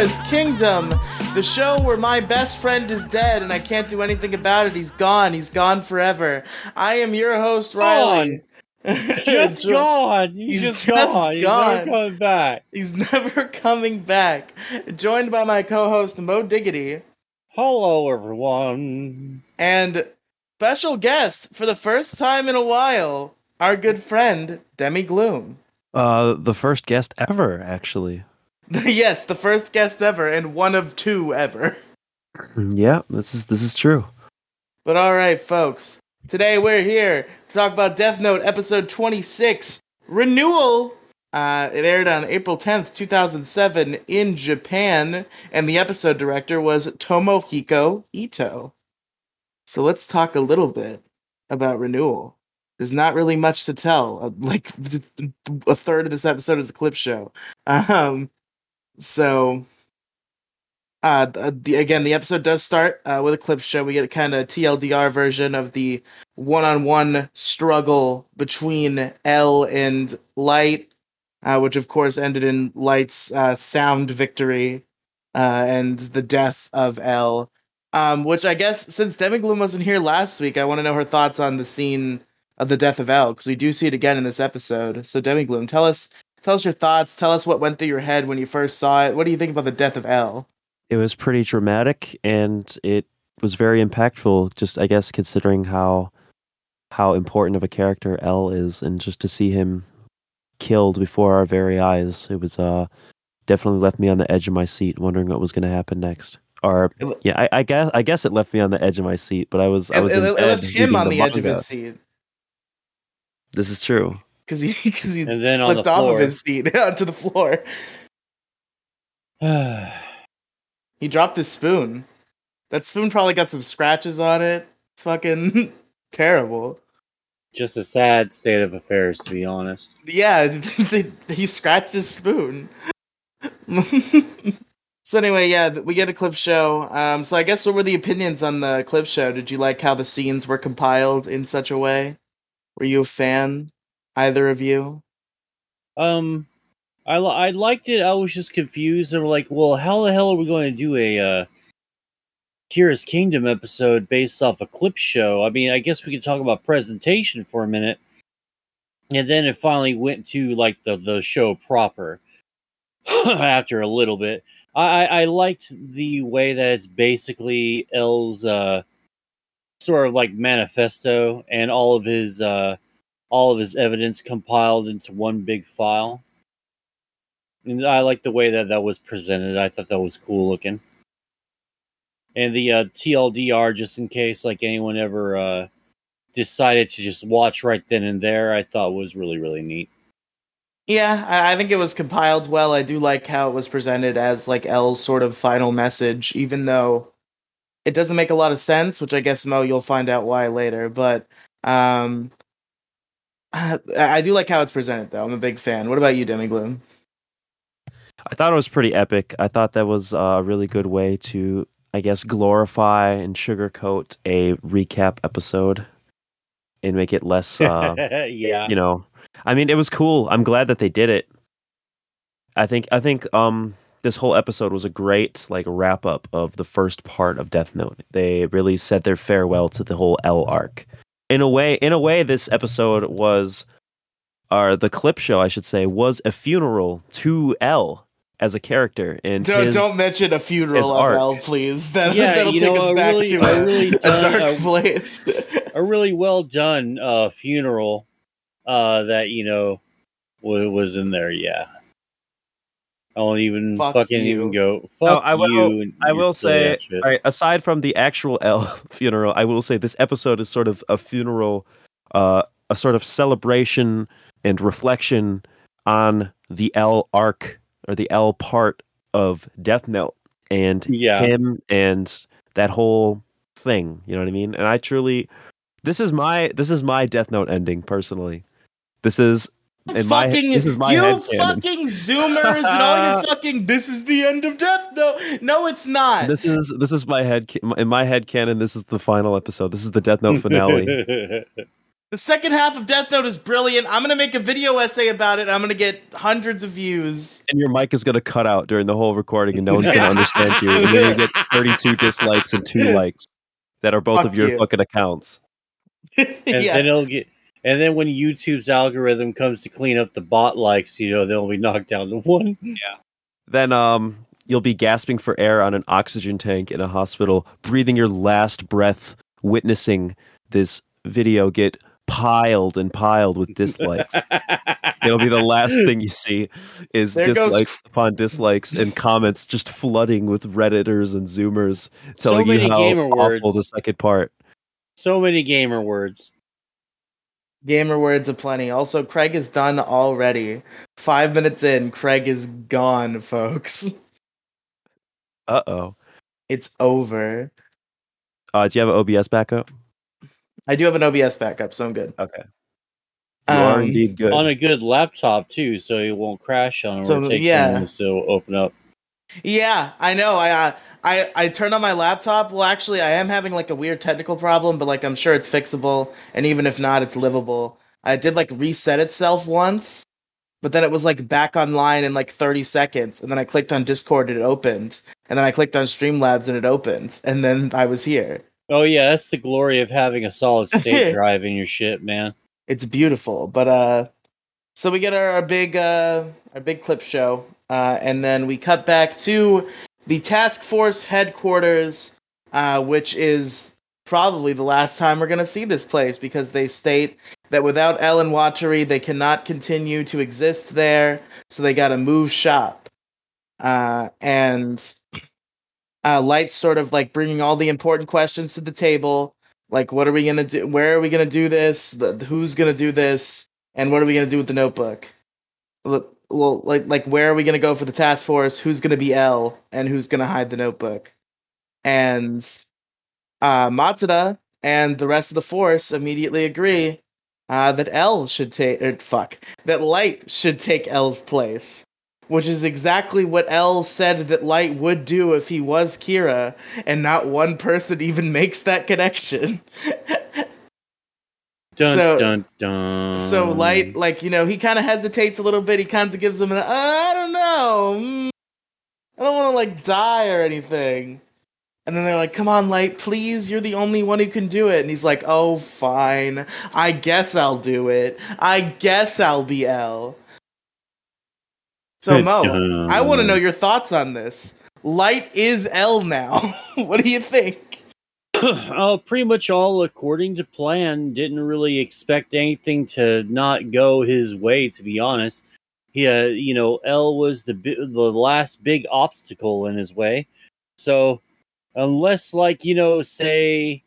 Welcome back to Kira's Kingdom, the show where my best friend is dead and I can't do anything about it. He's gone. He's gone forever. I am your host, Riely. Just gone. He's, He's just, just gone. He's gone. never coming back. He's never coming back. Joined by my co-host Moe Diggity Hello, everyone. and special guest for the first time in a while, our good friend Demigloom. Uh, the first guest ever, actually. yes, the first guest ever and one of two ever. Yeah, this is this is true. But all right, folks. Today we're here to talk about Death Note episode 26, Renewal. Uh, it aired on April 10th, 2007 in Japan, and the episode director was Tomohiko Ito. So let's talk a little bit about Renewal. There's not really much to tell. Uh, Like a third of this episode is a clip show. Um, so uh, th- the, again, the episode does start uh, with a clip show. We get a kind of TLDR version of the one-on-one struggle between L and Light, uh, which of course ended in Light's uh, sound victory uh, and the death of L. Um, which I guess since Demigloom wasn't here last week, I want to know her thoughts on the scene of the death of L because we do see it again in this episode. So Demigloom, tell us, tell us your thoughts. Tell us what went through your head when you first saw it. What do you think about the death of L? It was pretty dramatic and it was very impactful. Just I guess considering how how important of a character L is, and just to see him killed before our very eyes, it was uh definitely left me on the edge of my seat, wondering what was going to happen next. Or yeah, I, I guess I guess it left me on the edge of my seat, but I was I was it, it left him on the, edge of his seat This is true. Because he because he slipped off of his seat onto the floor. He dropped his spoon. That spoon probably got some scratches on it. It's fucking terrible. just a sad state of affairs, to be honest. Yeah, he scratched his spoon. so anyway, yeah, we get a clip show. Um, so I guess what were the opinions on the clip show? Did you like how the scenes were compiled in such a way? Were you a fan? Either of you? Um, I I liked it. I was just confused. Were like, "Well, how the hell are we going to do a uh, Kira's Kingdom episode based off a clip show?" I mean, I guess we could talk about presentation for a minute, and then it finally went to like the the show proper. After a little bit, I, I liked the way that it's basically L's uh sort of like manifesto and all of his uh all of his evidence compiled into one big file. And I like the way that that was presented. I thought that was cool looking. And the uh, TLDR, just in case like anyone ever uh, decided to just watch right then and there, I thought was really really neat. Yeah, I, I think it was compiled well. I do like how it was presented as like L's sort of final message, even though it doesn't make a lot of sense, which I guess Moe you'll find out why later. But um, I I do like how it's presented, though. I'm a big fan. What about you, Demigloom? I thought it was pretty epic. I thought that was a really good way to, I guess, glorify and sugarcoat a recap episode and make it less, uh, yeah. you know. I mean, it was cool. I'm glad that they did it. I think, I think, um, this whole episode was a great like wrap up of the first part of Death Note. They really said their farewell to the whole L arc. In a way, in a way, this episode was, or the clip show, I should say, was a funeral to L as a character and Don't his- don't mention a funeral of. L, please. That Yeah, that'll take know, us a back really- to a a, really a dark a- place. a really well done uh, funeral uh, that you know was, was in there. Yeah. I won't even Fuck fucking you. even go. No, Fuck I will- you. I will silly say, ass shit. all right, aside from the actual L funeral, I will say this episode is sort of a funeral, uh, a sort of celebration and reflection on the L arc or the L part of Death Note and Yeah. him and that whole thing. You know what I mean? And I truly, this is my this is my Death Note ending personally. This is in my fucking, this is my you headcanon. fucking zoomers and all your fucking this is the end of death no no it's not This is this is my head in my head canon. This is the final episode. This is the Death Note finale. The second half of Death Note is brilliant. I'm gonna make a video essay about it. I'm gonna get hundreds of views. And your mic is gonna cut out during the whole recording, and no one's gonna understand you. And you're gonna get 32 dislikes and two likes that are both Fuck of your you. fucking accounts. and yeah. then it'll get and then when YouTube's algorithm comes to clean up the bot likes, you know, they'll be knocked down to one. Yeah. Then um, you'll be gasping for air on an oxygen tank in a hospital, breathing your last breath, witnessing this video get piled and piled with dislikes. It'll be the last thing you see is There goes- dislikes upon dislikes and comments just flooding with redditors and zoomers So telling you how awful words. the second part. so many gamer words. Gamer words aplenty. Also, Craig is done already. Five minutes in, Craig is gone, folks. Uh oh. It's over. Uh, do you have an OBS backup? I do have an OBS backup, so I'm good. Okay. You are Um, indeed good. On a good laptop too, so it won't crash on So, or take yeah. yeah. so open up. Yeah, I know. I uh, I I turned on my laptop. Well, actually, I am having like a weird technical problem, but like I'm sure it's fixable, and even if not, it's livable. I did like reset itself once, but then it was like back online in like 30 seconds, and then I clicked on Discord and it opened, and then I clicked on Streamlabs and it opened, and then I was here. Oh yeah, that's the glory of having a solid state drive in your shit, man. It's beautiful, but uh, so we get our, our big uh our big clip show, uh, and then we cut back to the task force headquarters, uh, which is probably the last time we're gonna see this place because they state that without L and Watari, they cannot continue to exist there, so they gotta move shop. Uh, and uh, Light's sort of like bringing all the important questions to the table. Like, what are we gonna do? Where are we gonna do this? The, who's gonna do this? And what are we gonna do with the notebook? Look, Well, like, like, where are we gonna go for the task force? Who's gonna be L? And who's gonna hide the notebook? And uh, Matsuda and the rest of the force immediately agree uh, that L should take. Er, fuck, that Light should take L's place which is exactly what L said that Light would do if he was Kira, and not one person even makes that connection. Dun So- dun dun. so Light, like you know, he kind of hesitates a little bit. He kind of gives him an, uh, I don't know, mm, I don't want to like die or anything. And then they're like, "Come on, Light, please. You're the only one who can do it." And he's like, "Oh, fine. I guess I'll do it. I guess I'll be L." So Moe, dun. I want to know your thoughts on this. Light is L now. what do you think? oh, pretty much all according to plan. Didn't really expect anything to not go his way, to be honest. He, uh, you know, L was the bi- the last big obstacle in his way. So, unless, like, you know, say,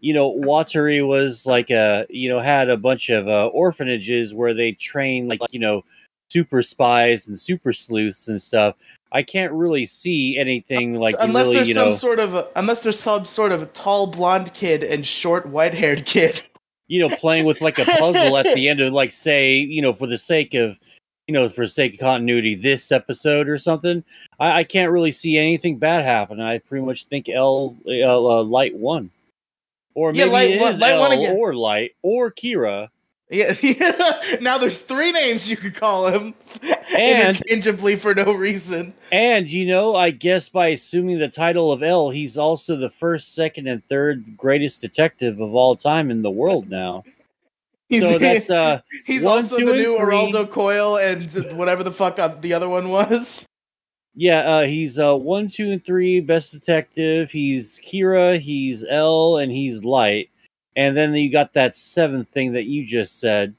you know, Watari was like a, you know, had a bunch of uh, orphanages where they train, like, you know, super spies and super sleuths and stuff. I can't really see anything like unless really, there's some know, sort of unless there's some sort of tall blonde kid and short white haired kid. you know, playing with like a puzzle at the end of like say, you know, for the sake of you know, for the sake of continuity, this episode or something. I, I can't really see anything bad happen. I pretty much think L uh, uh, Light won, or Yeah, maybe Light it is Light L again. or Light or Kira. Yeah, now there's three names you could call him And- interchangeably for no reason. And you know, I guess by assuming the title of L, he's also the first, second, and third greatest detective of all time in the world now. He's, So that's uh, he's one, also two, the new three. Araldo Coil and whatever the fuck uh, the other one was. Yeah, uh, he's uh, one, two, and three best detective. He's Kira, he's L, and he's Light. And then you got that seventh thing that you just said,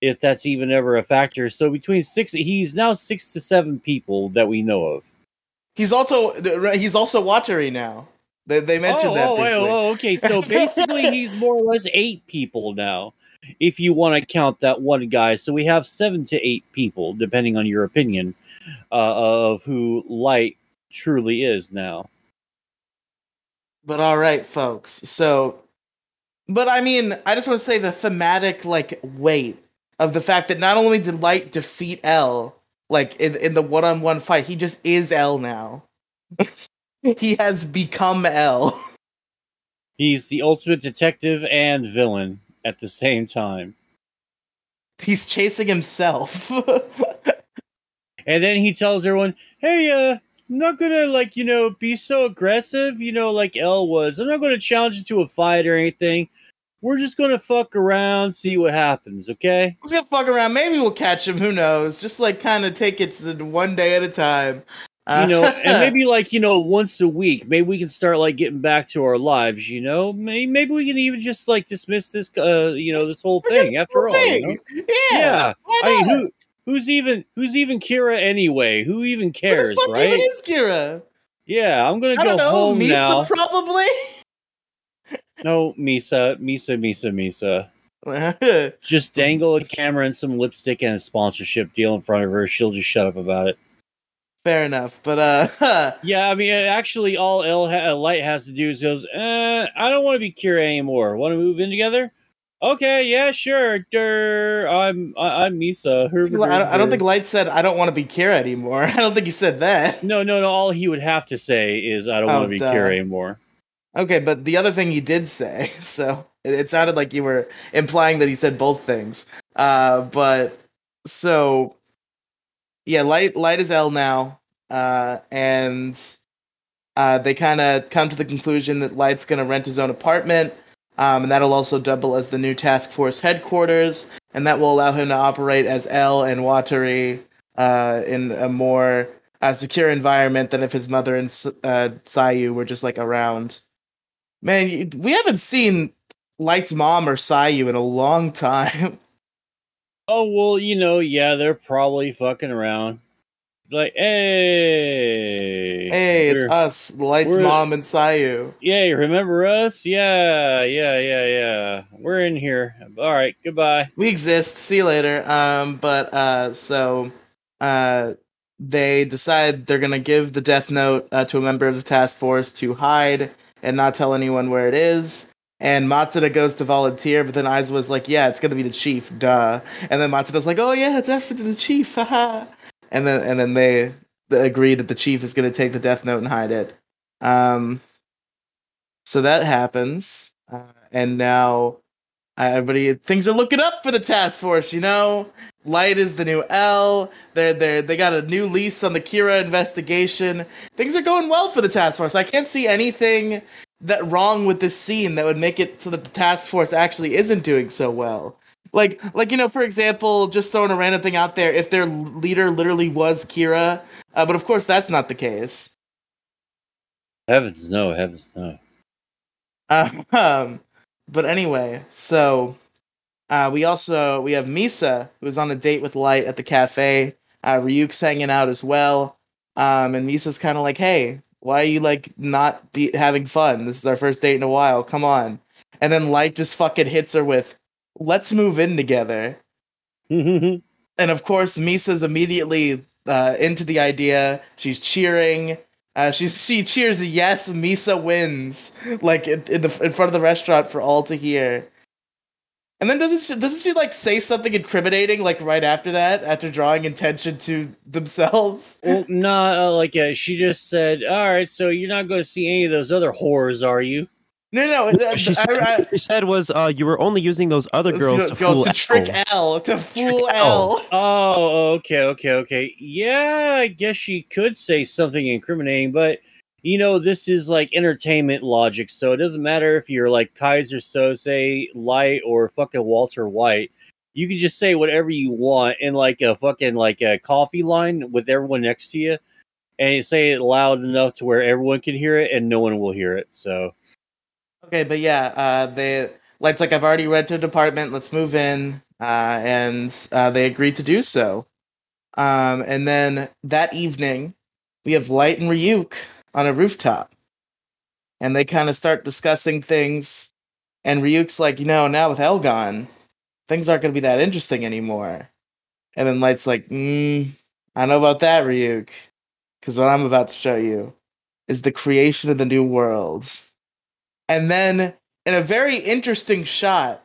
if that's even ever a factor. So between six, he's now six to seven people that we know of. He's also he's also Watari now. They they mentioned oh, that oh, briefly. wait, oh, okay. So basically, he's more or less eight people now, if you want to count that one guy. So we have seven to eight people, depending on your opinion, uh, of who Light truly is now. But all right, folks. So, but I mean, I just want to say the thematic like weight of the fact that not only did Light defeat L, like in in the one on one fight, he just is L now. he has become L. He's the ultimate detective and villain at the same time. He's chasing himself. And then he tells everyone, "Hey, uh, I'm not gonna like you know be so aggressive, you know, like L was. I'm not gonna challenge you to a fight or anything. We're just gonna fuck around, see what happens, okay?" Let's get fuck around. Maybe we'll catch him. Who knows? Just like kind of take it one day at a time. Uh, You know, and maybe like you know once a week, maybe we can start like getting back to our lives. You know, maybe maybe we can even just like dismiss this, uh, you know, this whole thing after all. You know? Yeah. Yeah. I mean, who who's even who's even Kira anyway? Who even cares, fuck right? even is Kira? Yeah, I'm gonna I go don't know. home Misa now. probably. No, Misa, Misa, Misa, Misa. Just dangle a camera and some lipstick and a sponsorship deal in front of her. She'll just shut up about it. Fair enough, but uh, Yeah, I mean, uh, actually, all L ha- Light has to do is goes, eh, I don't want to be Kira anymore. Want to move in together? Okay, yeah, sure. Durr, I'm I- I'm Misa. Her- I don't, I don't think Light said I don't want to be Kira anymore. I don't think he said that. No, no, no. All he would have to say is, I don't Oh, want to be duh. Kira anymore. Okay, but the other thing you did say, so it, sounded like you were implying that he said both things. Uh, but so yeah, light light is L now, uh, and uh, they kind of come to the conclusion that Light's going to rent his own apartment, um, and that'll also double as the new task force headquarters, and that will allow him to operate as L and Watari uh, in a more uh, secure environment than if his mother and uh, Sayu were just like around. Man, you, we haven't seen Light's mom or Sayu in a long time. Oh well, you know, yeah, they're probably fucking around. Like, hey, hey, it's us, Light's mom and Sayu. Yeah, you remember us? Yeah, yeah, yeah, yeah. We're in here. All right, goodbye. We exist. See you later. Um, but uh, so uh, they decide they're gonna give the Death Note uh, to a member of the task force to hide and not tell anyone where it is. And Matsuda goes to volunteer, but then Aizawa's like, "Yeah, it's gonna be the chief, duh." And then Matsuda's like, "Oh yeah, it's definitely the chief, haha." and then and then they, they agree that the chief is gonna take the Death Note and hide it. Um, so that happens, uh, and now uh, everybody things are looking up for the task force. You know, Light is the new L. They're they're, they got a new lease on the Kira investigation. Things are going well for the task force. I can't see anything that wrong with this scene that would make it so that the task force actually isn't doing so well. Like, like you know, for example, just throwing a random thing out there. If their leader literally was Kira, uh, but of course that's not the case. Heavens no, heavens no. um, but anyway, so uh, we also we have Misa who's on a date with Light at the cafe. Uh, Ryuk's hanging out as well. Um, and Misa's kind of like, "Hey, why are you like not be- having fun? This is our first date in a while. Come on." And then Light just fucking hits her with, "Let's move in together." And of course, Misa's immediately uh, into the idea. She's cheering. Uh, she's she cheers yes. Misa wins, like in, in the in front of the restaurant for all to hear. And then doesn't she, doesn't she like say something incriminating like right after that, after drawing attention to themselves? well, not uh, like uh, she just said. All right, so you're not going to see any of those other whores, are you? No, no, no. What she, said, I- I- what she said was, uh, "You were only using those other girls to girls fool to trick Al. L, to fool L. L. Oh, okay, okay, okay. Yeah, I guess she could say something incriminating, but you know, this is like entertainment logic, so it doesn't matter if you're like Keyser Söze, Light, or fucking Walter White. You can just say whatever you want in like a fucking like a coffee line with everyone next to you, and you say it loud enough to where everyone can hear it and no one will hear it. So Okay, but yeah, uh, they Light's like, I've already rented an apartment. Let's move in, uh, and uh, they agreed to do so. Um, and then that evening, we have Light and Ryuk on a rooftop, and they kind of start discussing things. And Ryuk's like, you know, now with L gone, things aren't going to be that interesting anymore. And then Light's like, mm, I know about that, Ryuk, because what I'm about to show you is the creation of the new world. And then in a very interesting shot,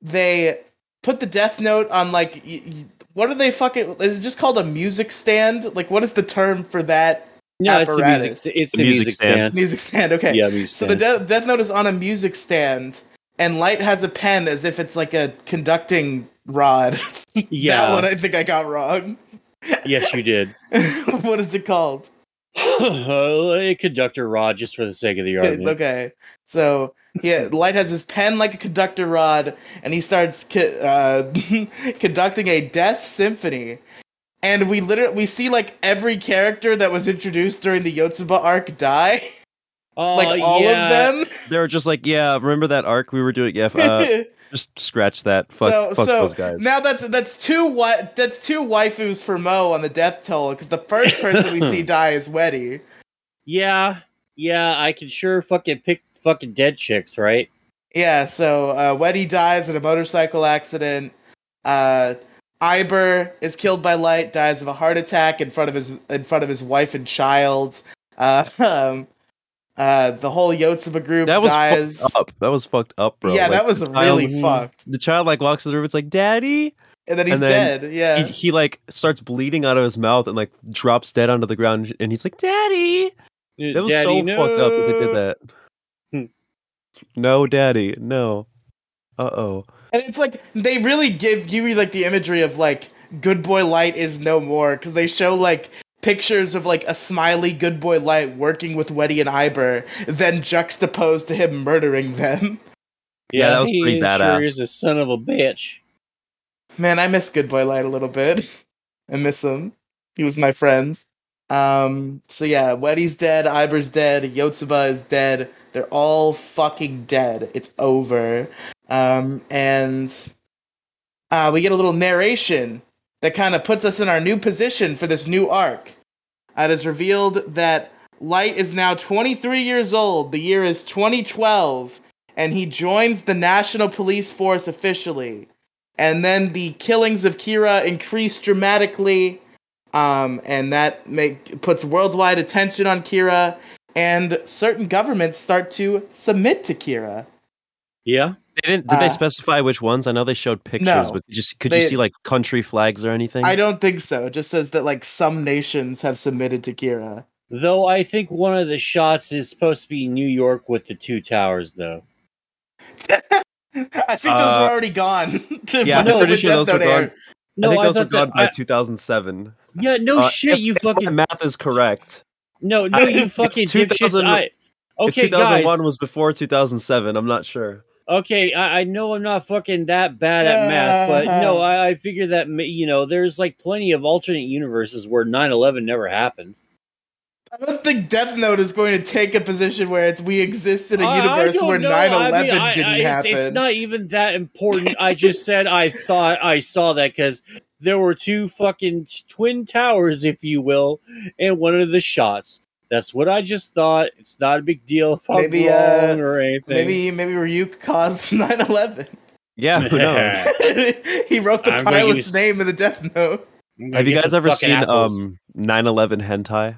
they put the Death Note on like y- y- what are they fucking? Is it just called a music stand? Like what is the term for that no, it's a music. It's The a music music stand. stand. music stand? Okay, Yeah, music so the. De- Death Note is on a music stand, and Light has a pen as if it's like a conducting rod. Yeah. that one I think I got wrong. yes, you did. what is it called? a conductor rod, just for the sake of the argument. Okay, so yeah, Light has his pen like a conductor rod, and he starts co- uh, conducting a death symphony. And we literally we see like every character that was introduced during the Yotsuba arc die, Oh, like all yeah. of them. They were just like, yeah, remember that arc we were doing? Yeah, uh, just scratch that. Fuck, so fuck so those guys. now that's that's two wi- that's two waifus for Moe on the death toll because the first person we see die is Wedy. Yeah, yeah, I can sure fucking pick fucking dead chicks, right? Yeah, so uh, Wedy dies in a motorcycle accident. Uh, Aiber is killed by light, dies of a heart attack in front of his in front of his wife and child. Uh, um, uh, the whole Yotsuba group that was dies. fucked up. That was fucked up, bro. Yeah, Like, that was really child- fucked. The child like walks in the room. It's like, Daddy. And then he's and then dead. Yeah. He, he like starts bleeding out of his mouth and like drops dead onto the ground. And he's like, Daddy. That was so Daddy, fucked up that they did that. Hmm. no, Daddy. No. Uh oh. And it's like they really give you like the imagery of like good boy light is no more because they show like pictures of like a smiley good boy light working with Wedy and Aiber, then juxtaposed to him murdering them. Yeah, that was he pretty Sure badass. is a son of a bitch. Man, I miss good boy light a little bit. I miss him. He was my friend. Um. So yeah, Wedy's dead. Aiber's dead. Yotsuba is dead. They're all fucking dead. It's over. Um. And uh, we get a little narration that kind of puts us in our new position for this new arc. It is revealed that Light is now 23 years old. The year is 2012, and he joins the National Police Force officially. And then the killings of Kira increase dramatically, um, and that make puts worldwide attention on Kira. And certain governments start to submit to Kira. Yeah. They didn't. Did Uh, they specify which ones? I know they showed pictures, No. but just could They- you see like country flags or anything? I don't think so. It just says that like some nations have submitted to Kira. Though I think one of the shots is supposed to be New York with the two towers, though. I think those Uh, are already gone. to yeah, I'm pretty sure those were Note gone. No, I think those were thought that- gone by I- 2007. yeah, no Uh, shit, you if, if fucking my math is correct. no, no, you fucking dipshits. 2000 I If okay, 2001 guys. was before 2007, I'm not sure. Okay, I, I know I'm not fucking that bad at math, but no, I, I figure that you know there's like plenty of alternate universes where 9/11 never happened. I don't think Death Note is going to take a position where it's we exist in a universe where know. 9 I 11 mean, I- didn't I- it's- happen. It's not even that important. I just said I thought I saw that because there were two fucking twin towers, if you will, in one of the shots. That's what I just thought. It's not a big deal if I'm Maybe, wrong uh, or anything. maybe maybe Ryuk caused 9 11. Yeah, who knows? he wrote the I'm pilot's use- name in the Death Note. Have you guys ever seen apples. um 9/11 hentai?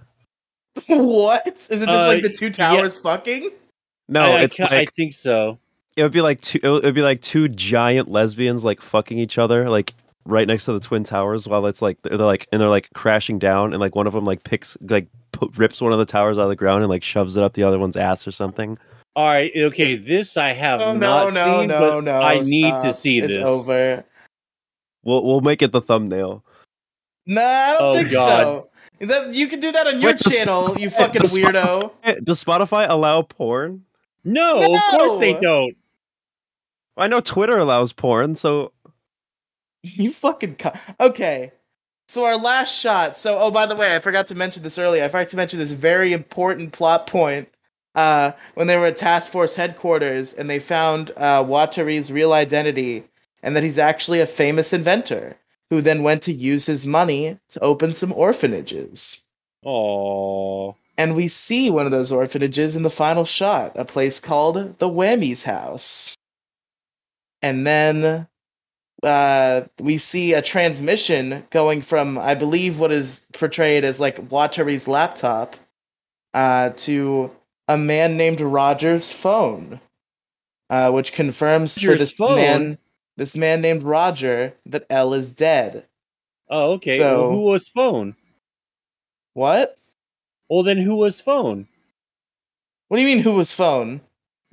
what? Is it just Uh, like the two towers fucking? No, I, I it's ca- like I think so. it would be like two. It would be like two giant lesbians like fucking each other, like right next to the twin towers, while it's like they're, they're like and they're like crashing down, and like one of them like picks like pu- rips one of the towers out of the ground and like shoves it up the other one's ass or something. All right, okay. This I have Oh, no, not no, seen, no, but no. I need to see it's this. over. We'll we'll make it the thumbnail. Nah, I don't Oh, think God. so. That, you can do that on your Wait, does- channel, you fucking does- weirdo. Eh, Does Spotify allow porn? No, of course they don't. I know Twitter allows porn, so You fucking cu- okay. So our last shot. So oh, by the way, I forgot to mention this earlier. I forgot to mention this very important plot point. Uh, when they were at Task Force headquarters and they found uh, Watari's real identity, and that he's actually a famous inventor who then went to use his money to open some orphanages. Oh, And we see one of those orphanages in the final shot, a place called the Whammy's House. And then uh, we see a transmission going from, I believe, what is portrayed as like Watari's laptop uh, to a man named Roger's phone, uh, which confirms for this phone? man, this man named Roger, that L is dead. oh, okay. So- well, who was phone? What? Well, then who was phone? What do you mean? Who was phone?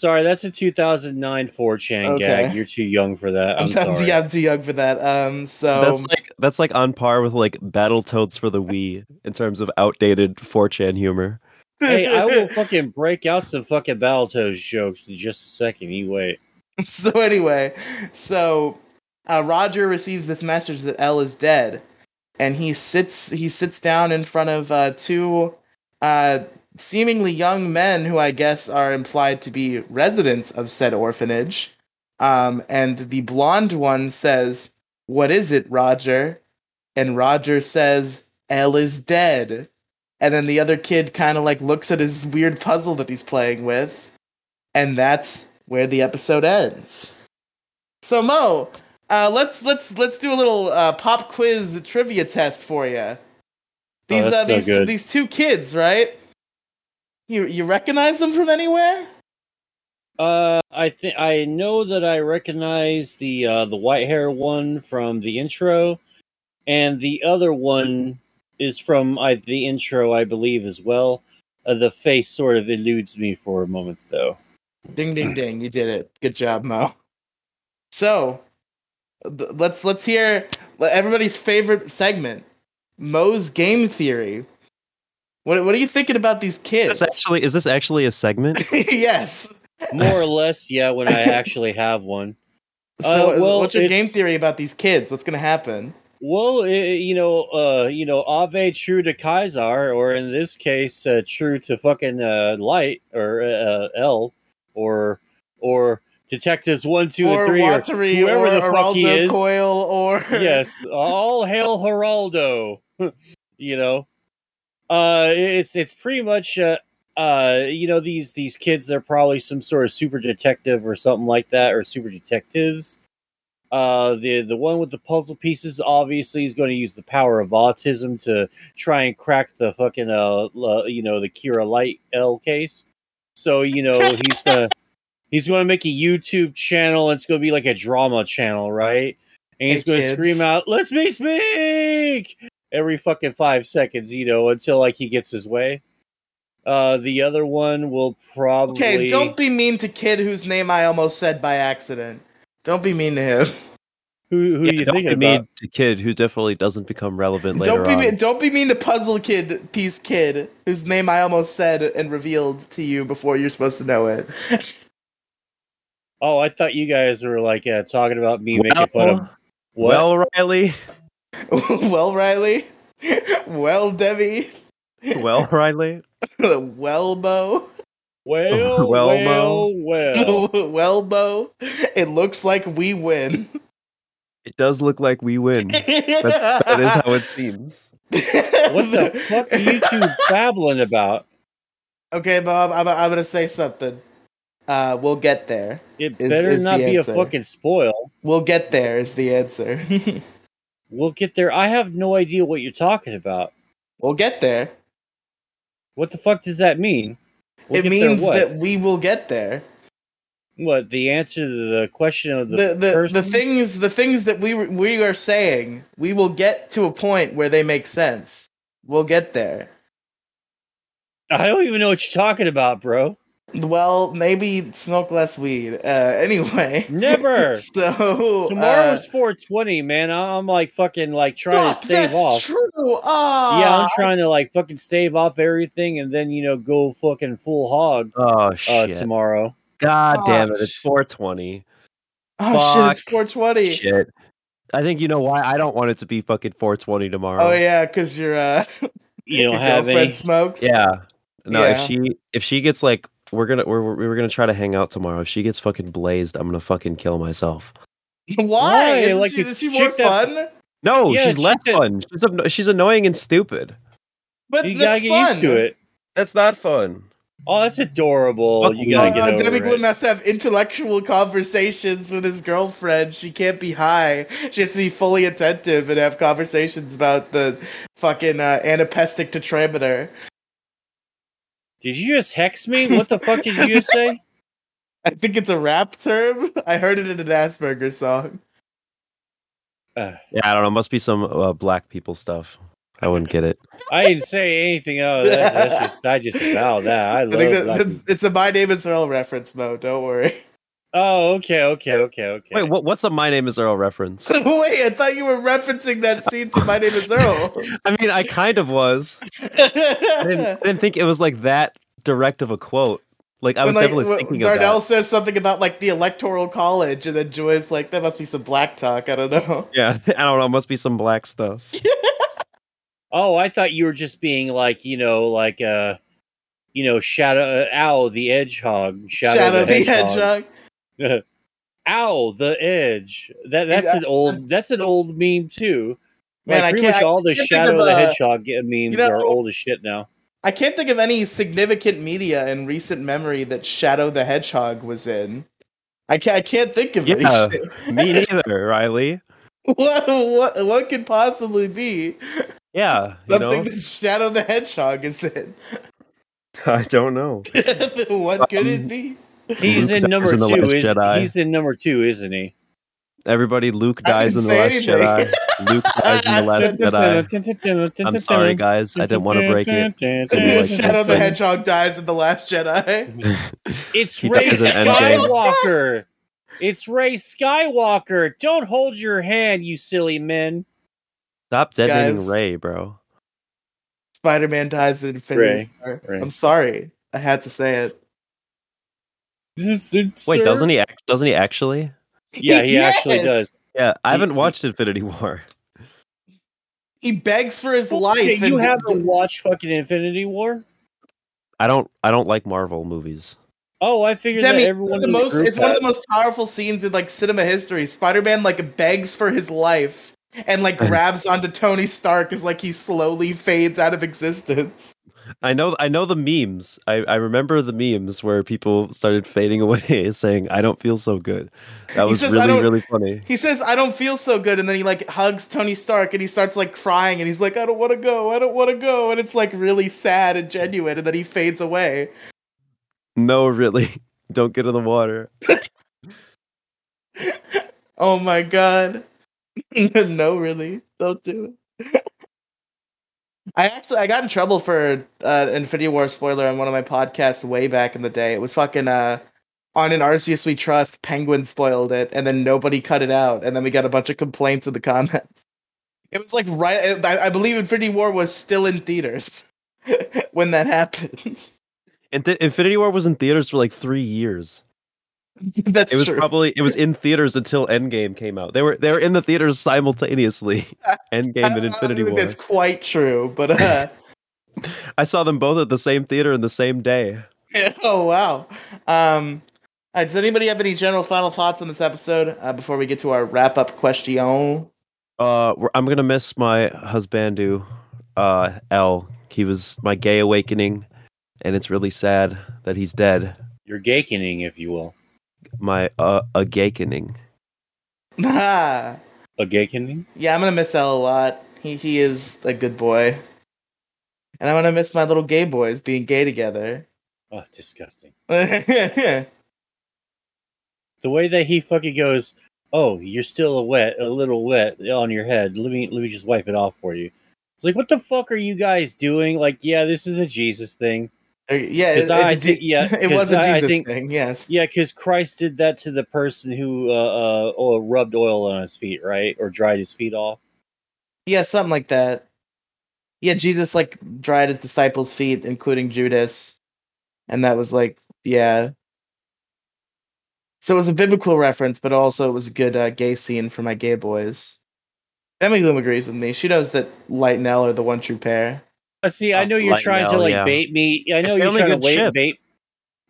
Sorry, that's a 2009 4chan Okay. gag. You're too young for that. I'm, I'm, not- sorry. yeah, I'm too young for that. Um, so That's like that's like on par with like Battletoads for the Wii in terms of outdated 4chan humor. hey, I will fucking break out some fucking Battletoads jokes in just a second. You wait. so anyway, so uh, Roger receives this message that L is dead, and he sits he sits down in front of uh, two uh, seemingly young men who I guess are implied to be residents of said orphanage. Um, and the blonde one says, "What is it, Roger?" And Roger says, "L is dead." And then the other kid kind of like looks at his weird puzzle that he's playing with, and that's where the episode ends. So Moe, uh, let's let's let's do a little uh, pop quiz trivia test for you. These Oh, uh, so these good. these two kids, right? You you recognize them from anywhere? Uh, I think I know that I recognize the uh, the white hair one from the intro, and the other one is from I, the intro, I believe, as well. Uh, the face sort of eludes me for a moment, though. Ding ding ding! You did it. Good job, Moe. So th- let's let's hear everybody's favorite segment, Moe's game theory. What what are you thinking about these kids? This actually is this actually a segment? yes. More or less, yeah. When I actually have one. So Uh, well, what's your game theory about these kids? What's gonna happen? Well, i you know, uh, you know, Ave true to Caesar, or in this case, uh, true to fucking uh, Light or uh, L, or or Detectives One, Two, or and Three, or whoever or the fuck he is. Coil, or yes, all hail Geraldo. you know, uh, it's it's pretty much uh, uh, you know, these these kids they're probably some sort of super detective or something like that, or super detectives. Uh, the the one with the puzzle pieces obviously is going to use the power of autism to try and crack the fucking uh, uh you know the Kira Light L case. So you know he's gonna he's going to make a YouTube channel. It's going to be like a drama channel, right? And he's Hey, going to kids. scream out, "Let's me speak!" Every fucking five seconds, you know, until like he gets his way. Uh, the other one will probably okay, don't be mean to kid whose name I almost said by accident. Don't be mean to him. Who who Yeah, are you don't thinking be mean about? to kid who definitely doesn't become relevant later Don't be on. mean, don't be mean to puzzle kid piece kid whose name I almost said and revealed to you before you're supposed to know it. Oh, I thought you guys were like uh, talking about me making fun of what? Well, Riely. well, Riely. well, Debbie. Well, Riely. well, Bo. well, Well, well, well. well, Bo. It looks like we win. It does look like we win. That's, that is how it seems. What the fuck are you two babbling about? Okay, Bob, I'm, I'm gonna say something. Uh, we'll get there. It Is- better is not the be answer. a fucking spoil. We'll get there is the answer. We'll get there. I have no idea what you're talking about. we'll get there. What the fuck does that mean? We'll it means that we will get there. what the answer to the question of the, The the, person? the things the things that we we are saying, we will get to a point where they make sense. We'll get there. I don't even know what you're talking about, bro. Well, maybe smoke less weed. Uh, anyway. Never. So Tomorrow uh, 420, man. I'm like fucking like trying fuck, to stave off. that's off. True. Ah, Yeah, I'm trying to like fucking stave off everything and then you know go fucking full hog Oh uh shit! tomorrow. God damn it! It's 420. Oh shit! It's 420. Shit. I think you know why I don't want it to be fucking 420 tomorrow. Oh yeah, because your uh, You don't your have girlfriend any. smokes. Yeah. No, Yeah. if she if she gets like we're gonna we're we're we're gonna try to hang out tomorrow. If she gets fucking blazed, I'm gonna fucking kill myself. Why? Why? Isn't Like she, is she more chick that- fun? No, Yeah, she's she less did- fun. She's a, she's annoying and stupid. But You that's gotta get fun. used to it. That's not fun. Oh, that's adorable. Fuck you you. gotta Uh, get over Debbie it. Has to have intellectual conversations with his girlfriend. She can't be high. She has to be fully attentive and have conversations about the fucking uh, anapestic tetrameter. Did you just hex me? What the fuck did you just say? I think it's a rap term. I heard it in an Asperger song. Uh, Yeah, I don't know. Must be some uh, black people stuff. I wouldn't get it. I didn't say anything. Oh, that's, that's just I just found that. I I love think that, like, that- it's a My Name Is Earl reference, Moe. Don't worry. Oh, okay, okay, okay, okay. Wait, what, what's a My Name Is Earl reference? Wait, I thought you were referencing that scene from My Name Is Earl. I mean, I kind of was. I didn't, I didn't think it was like that direct of a quote. Like I was when, like, definitely when thinking Darnell of says something about like the electoral college, and then Joy's like, "That must be some black talk." I don't know. Yeah, I don't know. Must be some black stuff. Oh, I thought you were just being like, you know, like uh you know, Shadow uh, Owl the Hedgehog. Shadow, Shadow the, the Hedgehog. Hedgehog. Owl the Edge. That that's an old that's an old meme too. Man, like I pretty can't- much all the can't Shadow of, the Hedgehog memes know- are old as shit now. I can't think of any significant media in recent memory that Shadow the Hedgehog was in. I can't. I can't think of Yeah. anything. Me neither, Riely. what, what? What could possibly be Yeah, you something know. that Shadow the Hedgehog is in? I don't know. what could Um, it be? He's Luke in number in The two. Last Is, Jedi. he's in number two, isn't he? Everybody, Luke dies in the Last anything. Jedi. Luke dies in the Last Jedi. I'm sorry, guys. I didn't want to break it. Didn't like Shadow that the thing. Hedgehog dies in the Last Jedi. It's Rey dies in Endgame. Skywalker. It's Rey Skywalker. Don't hold your hand, you silly men. Stop detonating Guys. Rey, bro. Spider-Man dies in Infinity Rey. War. Rey. I'm sorry. I had to say it. Wait, doesn't he? Act, doesn't he actually? Yeah, he actually does. Yeah, I haven't watched Infinity War. He begs for his life. Okay, you and- haven't watched fucking Infinity War? I don't. I don't like Marvel movies. Oh, I figured I that mean, everyone the in the most, group it's one of the most powerful scenes in like cinema history. Spider-Man like begs for his life and like grabs onto Tony Stark as like he slowly fades out of existence. I know. I know the memes. I, I remember the memes where people started fading away, saying, "I don't feel so good." That was says, really, really funny. He says, "I don't feel so good," and then he like hugs Tony Stark and he starts like crying and he's like, "I don't want to go. I don't want to go," and it's like really sad and genuine, and then he fades away. No, really, don't get in the water. Oh my god. no, really. Don't do it. I actually I got in trouble for uh Infinity War spoiler on one of my podcasts way back in the day. It was fucking uh on an Arceus We Trust, Penguin spoiled it, and then nobody cut it out, and then we got a bunch of complaints in the comments. It was like right I, I believe Infinity War was still in theaters when that happened. And Infinity War was in theaters for like three years. That's It was true. probably it was in theaters until Endgame came out. They were they were in the theaters simultaneously. Endgame and Infinity don't War. That's quite true, but uh I saw them both at the same theater in the same day. oh wow. Um, all right, does anybody have any general final thoughts on this episode uh, before we get to our wrap up question? Uh, I'm gonna miss my husbandu, uh, L. He was my gay awakening, and it's really sad that he's dead. You're gakening, if you will. My uh, a gakening. Ah, A gakening? yeah, I'm gonna miss L a lot. He he is a good boy, and I'm gonna miss my little gay boys being gay together. Oh, disgusting. yeah, The way that he fucking goes, "Oh, you're still a wet, a little wet on your head. Let me, let me just wipe it off for you." It's like, what the fuck are you guys doing? Like, yeah, this is a Jesus thing. Yeah, 'Cause it, I it's a thi- yeah, it was a Jesus think- thing. Yes, Yeah, because Christ did that to the person who uh, uh, rubbed oil on his feet, right, or dried his feet off. yeah, something like that. Yeah, Jesus like dried his disciples' feet, including Judas, and that was like, yeah. So it was a biblical reference, but also it was a good uh, gay scene for my gay boys. Demigloom agrees with me. She knows that Light and L are the one true pair. Uh, see, I know you're Light trying to like yeah. bait me. I know you're trying to wait, bait.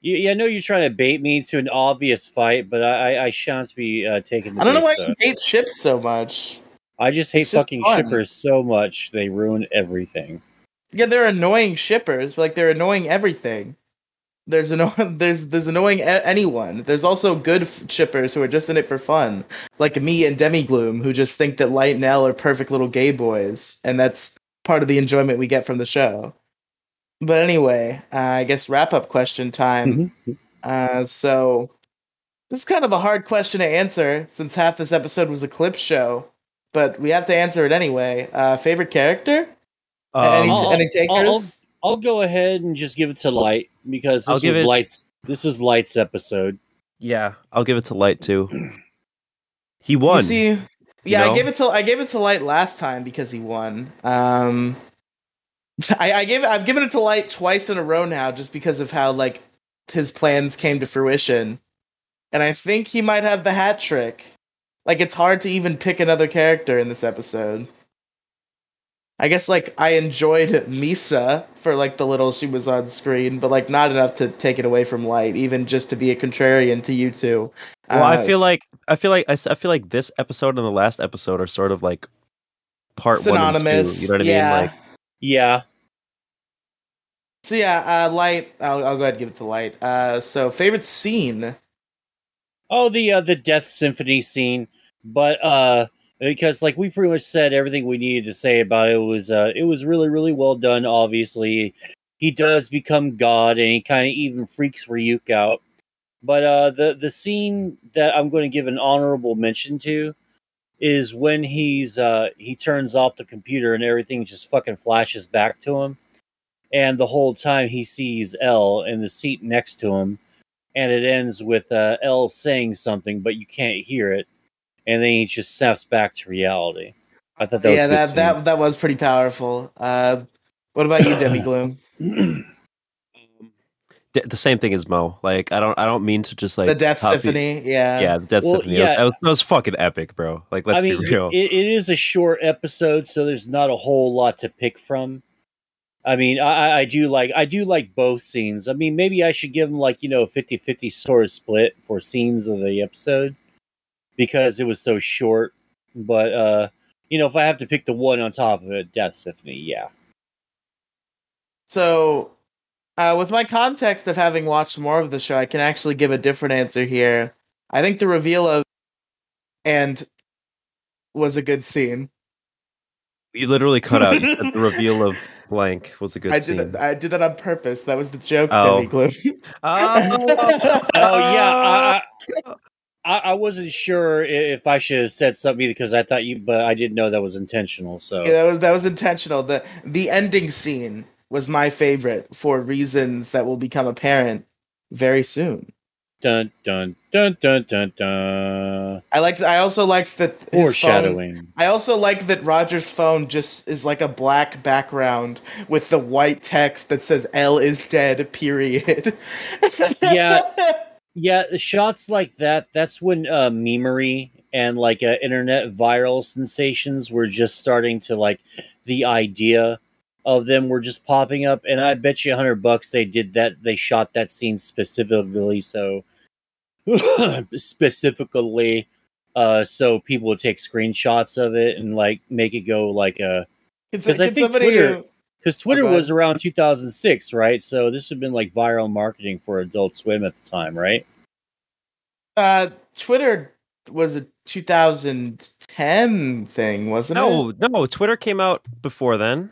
You, yeah, I know you're trying to bait me to an obvious fight, but I, I, I shan't be uh, taking. The I don't know why so. you hate ships so much. I just hate It's just fucking fun. shippers so much. They ruin everything. Yeah, they're annoying shippers, but like they're annoying everything. There's anno- there's there's annoying a- anyone. There's also good f- shippers who are just in it for fun, like me and Demigloom, who just think that Light and L are perfect little gay boys, and that's part of the enjoyment we get from the show. But anyway, uh, I guess wrap up question time. Mhm. Uh, so this is kind of a hard question to answer since half this episode was a clip show, but we have to answer it anyway. Uh, favorite character? any, Um, I'll- any takers? I'll go ahead and just give it to Light because I'll this give was it- Light's. This is Light's episode. yeah, I'll give it to Light too. He You won. see, yeah, know? I gave it to I gave it to Light last time because he won. Um, I, I gave I've given it to Light twice in a row now just because of how like his plans came to fruition, and I think he might have the hat trick. Like it's hard to even pick another character in this episode. I guess like I enjoyed Misa for like the little she was on screen, but like not enough to take it away from Light, even just to be a contrarian to you two. well, I feel Uh, like I feel like I feel like this episode and the last episode are sort of like part synonymous. one and two. You know what yeah. I mean? Like Yeah, So yeah, uh, light. I'll, I'll go ahead and give it to light. Uh, so favorite scene. Oh, the uh, the death symphony scene, but uh, because like we pretty much said everything we needed to say about it was uh, it was really really well done. Obviously, he does become God, and he kind of even freaks Ryuk out. But uh, the the scene that I'm going to give an honorable mention to is when he's uh, he turns off the computer and everything just fucking flashes back to him, and the whole time he sees L in the seat next to him and it ends with uh, L saying something, but you can't hear it, and then he just snaps back to reality. I thought that yeah, was a that good that that was pretty powerful. Uh, what about you, Demi Gloom? the same thing as Moe. Like I don't I don't mean to just like the Death copy- Symphony. Yeah. Yeah, the Death Well, Symphony. yeah. That, was, that was fucking epic, bro. Like let's I mean, be real. It, it is a short episode, so there's not a whole lot to pick from. I mean, I, I- I do like I do like both scenes. I mean, maybe I should give them like you know 50-50 sort of split for scenes of the episode because it was so short. But uh, you know, if I have to pick the one on top of it, Death Symphony, yeah. So, uh, with my context of having watched more of the show, I can actually give a different answer here. I think the reveal of and was a good scene. you literally cut out you said the reveal of blank was a good I scene. did that, I did that on purpose. That was the joke, Oh. Demi Gloom. Oh, Oh yeah, I, I, I wasn't sure if I should have said something because I thought you, but I didn't know that was intentional. So Yeah, that was that was intentional. the The ending scene was my favorite for reasons that will become apparent very soon. dun dun dun dun dun dun. I liked. I also liked that his phone, Foreshadowing. I also like that Roger's phone just is like a black background with the white text that says "L is dead." Period. Yeah. Yeah, the shots like that. That's when uh, memery and like uh, internet viral sensations were just starting to like the idea of them were just popping up. And I bet you a hundred bucks they did that. They shot that scene specifically so specifically uh so people would take screenshots of it and like make it go like a Can, I can think somebody? Twitter- because Twitter go was around 2006, right? So this would have been like viral marketing for Adult Swim at the time, right? Uh, Twitter was a 2010 thing, wasn't it? no, no. Twitter came out before then.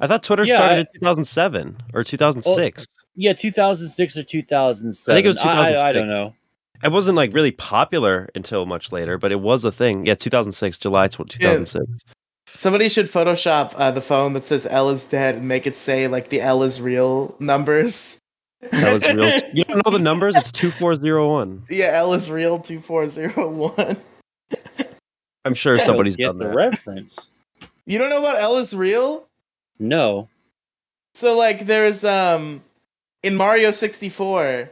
I thought Twitter Yeah, started I- in 2007 or 2006. Yeah, 2006 or 2007. I think it was I, I 2006. don't know. It wasn't like really popular until much later, but it was a thing. Yeah, 2006, July tw- 2006. Somebody should Photoshop uh, the phone that says "L is dead" and make it say like the "L is real" numbers. That was real. You don't know the numbers? It's 2401. Yeah, L is real two four zero one. I'm sure I don't somebody's get done the that. reference. You don't know about L is real? No. So like there's um in Mario 64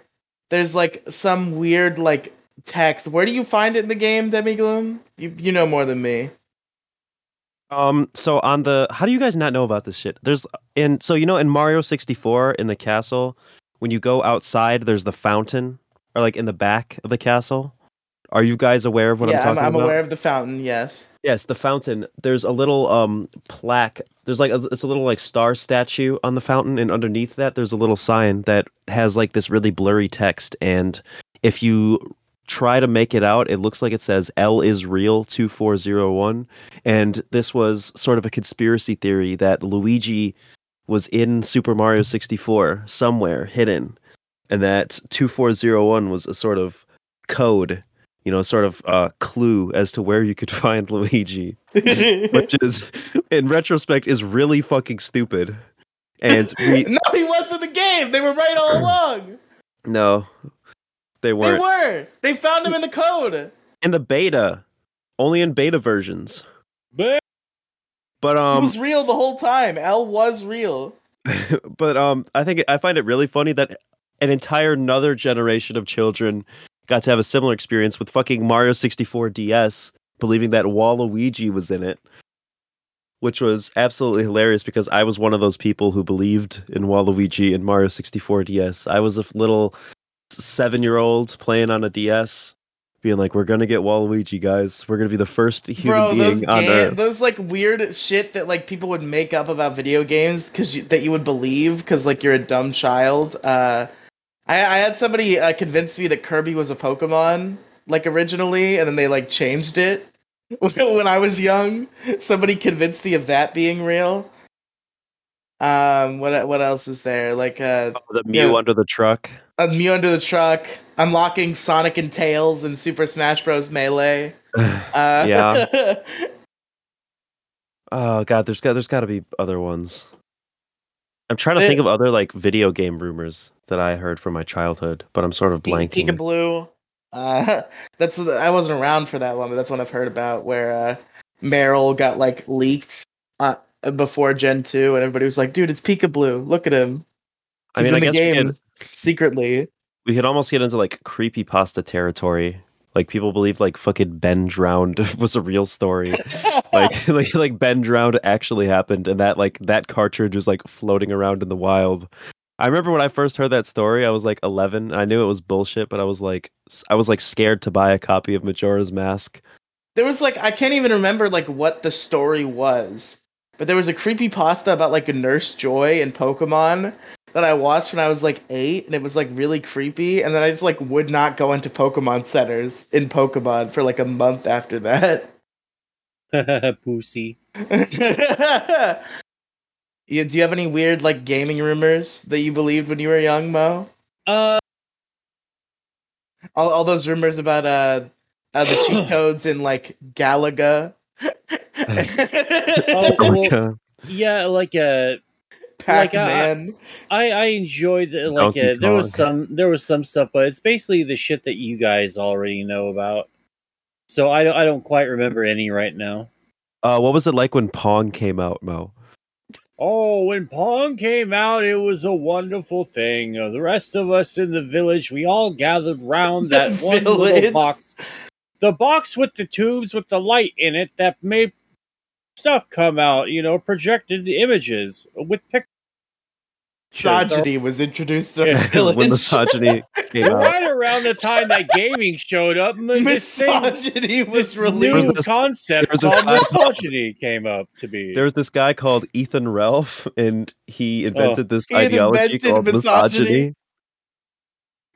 there's like some weird like text. Where do you find it in the game, Demi Gloom? You you know more than me. Um, so on the how do you guys not know about this shit? There's in so you know in Mario 64 in the castle, when you go outside, there's the fountain, or like in the back of the castle. Are you guys aware of what yeah, I'm I'm, talking I'm about? aware of the fountain, yes. Yes, the fountain. There's a little um plaque. There's like a, it's a little like star statue on the fountain, and underneath that there's a little sign that has like this really blurry text. And if you try to make it out, it looks like it says "L is real 2401. And this was sort of a conspiracy theory that Luigi was in Super Mario 64 somewhere hidden, and that two four zero one was a sort of code you know, sort of uh, clue as to where you could find Luigi, which is, in retrospect, is really fucking stupid. And we no, he was in the game. They were right all along. no, they They weren't were. They found them in the code. in the beta, only in beta versions. But um, was real the whole time. L was real. but um, I think I find it really funny that an entire another generation of children got to have a similar experience with fucking Mario 64 DS, believing that Waluigi was in it, which was absolutely hilarious because I was one of those people who believed in Waluigi in Mario 64 DS. I was a little seven-year-old playing on a DS. Being like, we're gonna get Waluigi, guys. We're gonna be the first human Bro, those being on ga- Earth. those like weird shit that like people would make up about video games because that you would believe because like you're a dumb child. Uh, I, I had somebody uh, convince me that Kirby was a Pokemon like originally, and then they like changed it when I was young. Somebody convinced me of that being real. Um, what what else is there? Like uh, the Mew yeah. under the truck. a Mew under the truck, unlocking Sonic and Tails in Super Smash Bros. Melee. Uh, Yeah. Oh god, there's got there's got to be other ones. I'm trying to think of other like video game rumors that I heard from my childhood, but I'm sort of blanking. Pikablu. Uh, that's I wasn't around for that one, but that's one I've heard about where uh, Marill got like leaked uh, before Gen two, and everybody was like, "Dude, it's Pikablu. Look at him! I He's mean, I the we game could, secretly." we could almost get into like creepy pasta territory. Like people believe like fucking Ben drowned was a real story. like like like Ben drowned actually happened and that like that cartridge is like floating around in the wild. I remember when I first heard that story, I was like 11. And I knew it was bullshit, but I was like I was like scared to buy a copy of Majora's Mask. there was like I can't even remember like what the story was, but there was a creepy pasta about like a Nurse Joy in Pokemon that I watched when I was like eight, and it was like really creepy. And then I just like would not go into Pokemon centers in Pokemon for like a month after that. Pussy. yeah, do you have any weird like gaming rumors that you believed when you were young, Moe? Uh, All, all those rumors about uh, uh the cheat codes in like Galaga. Oh, well, yeah, like uh, like, uh, Pac-Man. I I enjoyed the, like uh, there was some there was some stuff, but it's basically the shit that you guys already know about. So I don't I don't quite remember any right now. Uh, what was it like when Pong came out, Moe? Oh, when Pong came out, it was a wonderful thing. Uh, the rest of us in the village, we all gathered round The that one little box. The box with the tubes with the light in it that made stuff come out, you know, projected the images with pictures. Misogyny was introduced to the Yeah, village. when misogyny came out. Right around the time that gaming showed up, m- thing, misogyny was this released. new this- concept there this called misogyny came up to be. There was this guy called Ethan Ralph, and he invented oh. this He ideology invented called misogyny. misogyny.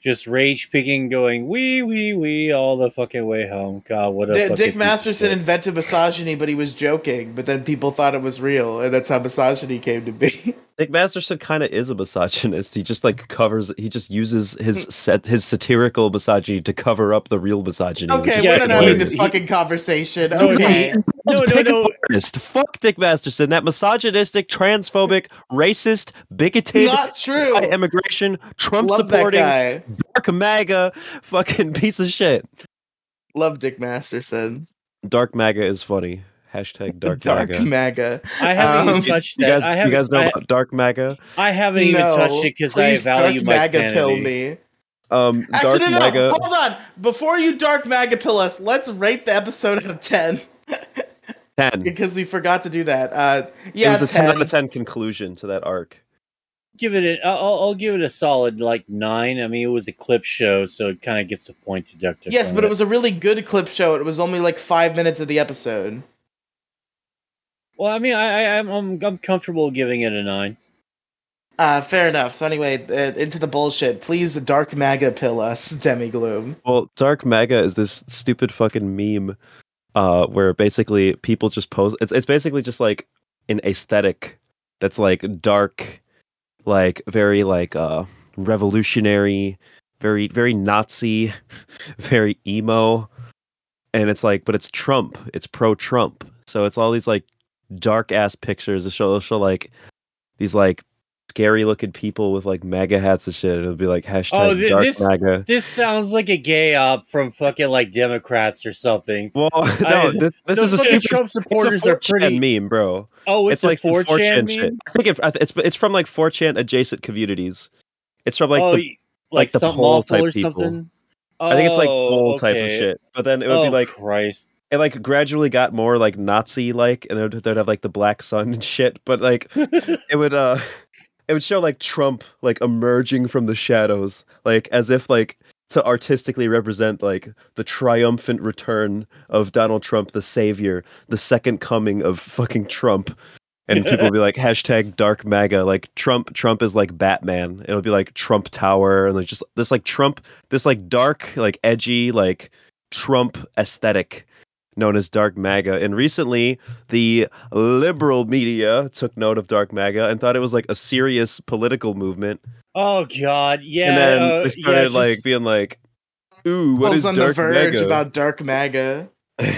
Just rage picking, going wee wee wee all the fucking way home. God, what a Dick Masterson invented misogyny, but he was joking. But then people thought it was real, and that's how misogyny came to be. Dick Masterson kind of is a misogynist. He just like covers. He just uses his set his satirical misogyny to cover up the real misogyny. okay, Yeah, we're not having amazing. this he- fucking conversation. No, no, okay, no, no, no. artist. Fuck Dick Masterson. That misogynistic, transphobic, racist, bigoted, not true. anti-immigration, Trump Love supporting, dark MAGA, fucking piece of shit. Love Dick Masterson. Dark MAGA is funny. Hashtag dark, Dark MAGA. MAGA. I haven't Um, even touched You guys, I you guys know I, about Dark MAGA? I haven't even no, touched it because I value Dark my MAGA pill me. Um, Actually, Dark no, no, MAGA. no. Hold on. Before you Dark MAGA pill us, let's rate the episode out of 10. 10. because we forgot to do that. Uh, it yeah, was a 10. out of 10 conclusion to that arc. Give it a, I'll, I'll give it a solid like nine. I mean, it was a clip show, so it kind of gets the point deducted. Yes, from but it was a really good clip show. It was only like five minutes of the episode. Well, I mean, I, I I'm, I'm I'm comfortable giving it a nine. Uh, fair enough. So anyway, uh, into the bullshit. Please Dark MAGA pill us, Demi Gloom. Well, Dark MAGA is this stupid fucking meme uh, where basically people just post. It's, it's basically just like an aesthetic that's like dark, like very like uh, revolutionary, very, very Nazi, very emo. and it's like, but it's Trump. It's pro Trump. So it's all these like dark ass pictures. Show, it'll like these like scary looking people with like MAGA hats and shit. It'll be like hashtag Oh, thi- dark this- MAGA. This sounds like a gay op from fucking like Democrats or something. Well, no, I- this, this is a super. Trump supporters are pretty. meme, bro. Oh, It's, it's, like a some 4chan, shit. I think it, it's it's from like 4chan adjacent communities. It's from like oh, the, like like, the poll type or people. something. I think it's like Oh, poll type of shit. But then it would oh, be like Christ. It like gradually got more like Nazi like, and they'd, they'd have like the black sun and shit. But like it would uh, it would show like Trump like emerging from the shadows, like as if like to artistically represent like the triumphant return of Donald Trump, the savior, the second coming of fucking Trump. And people will be like hashtag dark MAGA, like Trump. Trump is like Batman. It'll be like Trump Tower, and like just this like Trump, this like dark, like edgy, like Trump aesthetic known as Dark MAGA. And recently, the liberal media took note of Dark MAGA and thought it was like a serious political movement. Oh God, yeah. and then uh, they started yeah, like being like, "Ooh, what Pulls is on the Dark verge MAGA?" about dark MAGA. and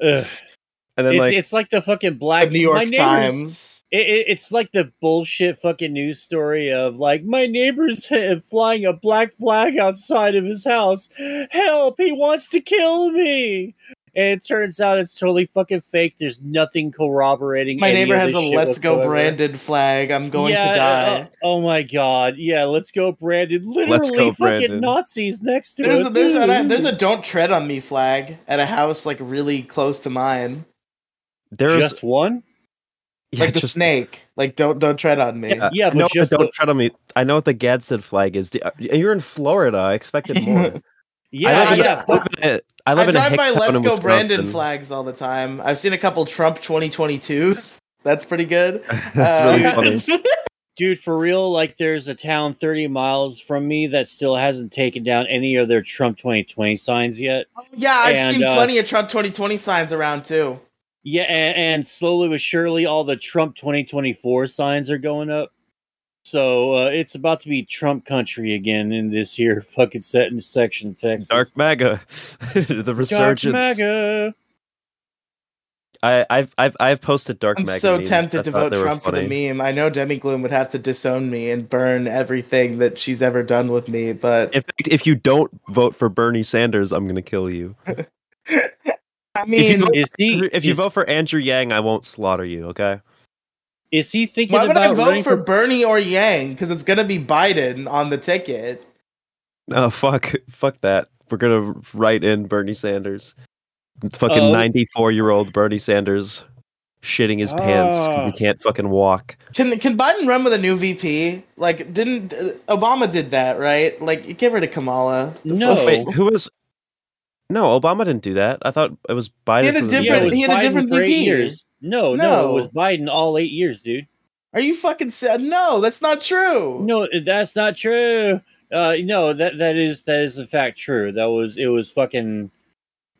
then it's, like, it's like the fucking The black New York Times. It, it, it's like the bullshit fucking news story of like my neighbor's ha- flying a black flag outside of his house. Help! He wants to kill me. And it turns out it's totally fucking fake. There's nothing corroborating. My any neighbor of has a this shit "Let's Go whatsoever. Brandon" flag. I'm going Yeah, to die. uh, oh my god! Yeah, let's go, Brandon. Literally, Let's go, fucking Brandon. Nazis next to there's us. a, there's a there's a "Don't Tread on Me" flag at a house like really close to mine, there's just one. yeah, like the just- snake. Like don't don't tread on me. Yeah, Yeah, but no, just don't the- tread on me. I know what the Gadsden flag is. Uh, You're in Florida. I expected more. Yeah, I live in, yeah. I live in a, I I live in drive by hick "Let's in Go Brandon" flags all the time. I've seen a couple Trump 2022s. That's pretty good. That's really Uh, funny. Dude, for real, like there's a town 30 miles from me that still hasn't taken down any of their Trump 2020 signs yet. yeah, I've And, seen uh, plenty of Trump 2020 signs around too. Yeah, and, and slowly but surely, all the Trump 2024 signs are going up. So uh, it's about to be Trump country again in this here fucking set in section of Texas. Dark MAGA, the Dark resurgence. MAGA. I, I've I've I've posted Dark MAGA. I'm MAGA. so memes. tempted I to vote Trump for the meme. I know Demi Gloom would have to disown me and burn everything that she's ever done with me, but In fact, if you don't vote for Bernie Sanders, I'm gonna kill you. I If mean, you, Is he? if you is, vote for Andrew Yang, I won't slaughter you. Okay. Is he thinking why would I vote running for Bernie or Yang? Because it's gonna be Biden on the ticket. No, fuck, fuck that. We're gonna write in Bernie Sanders. Fucking Oh. 94 year old Bernie Sanders shitting his pants. 'cause Ah. He can't fucking walk. Can can Biden run with a new VP? Like, didn't uh, Obama did that right? Like, get rid of Kamala. The No. fuck- Wait, who was? No, Obama didn't do that. I thought it was Biden. He had a different- Yeah, it was beginning. he had a different VP. years. No, no, No. it was Biden all eight years, dude. Are you fucking sad? No, that's not true. No, that's not true. Uh, no, that that is that is in fact true. That was it was fucking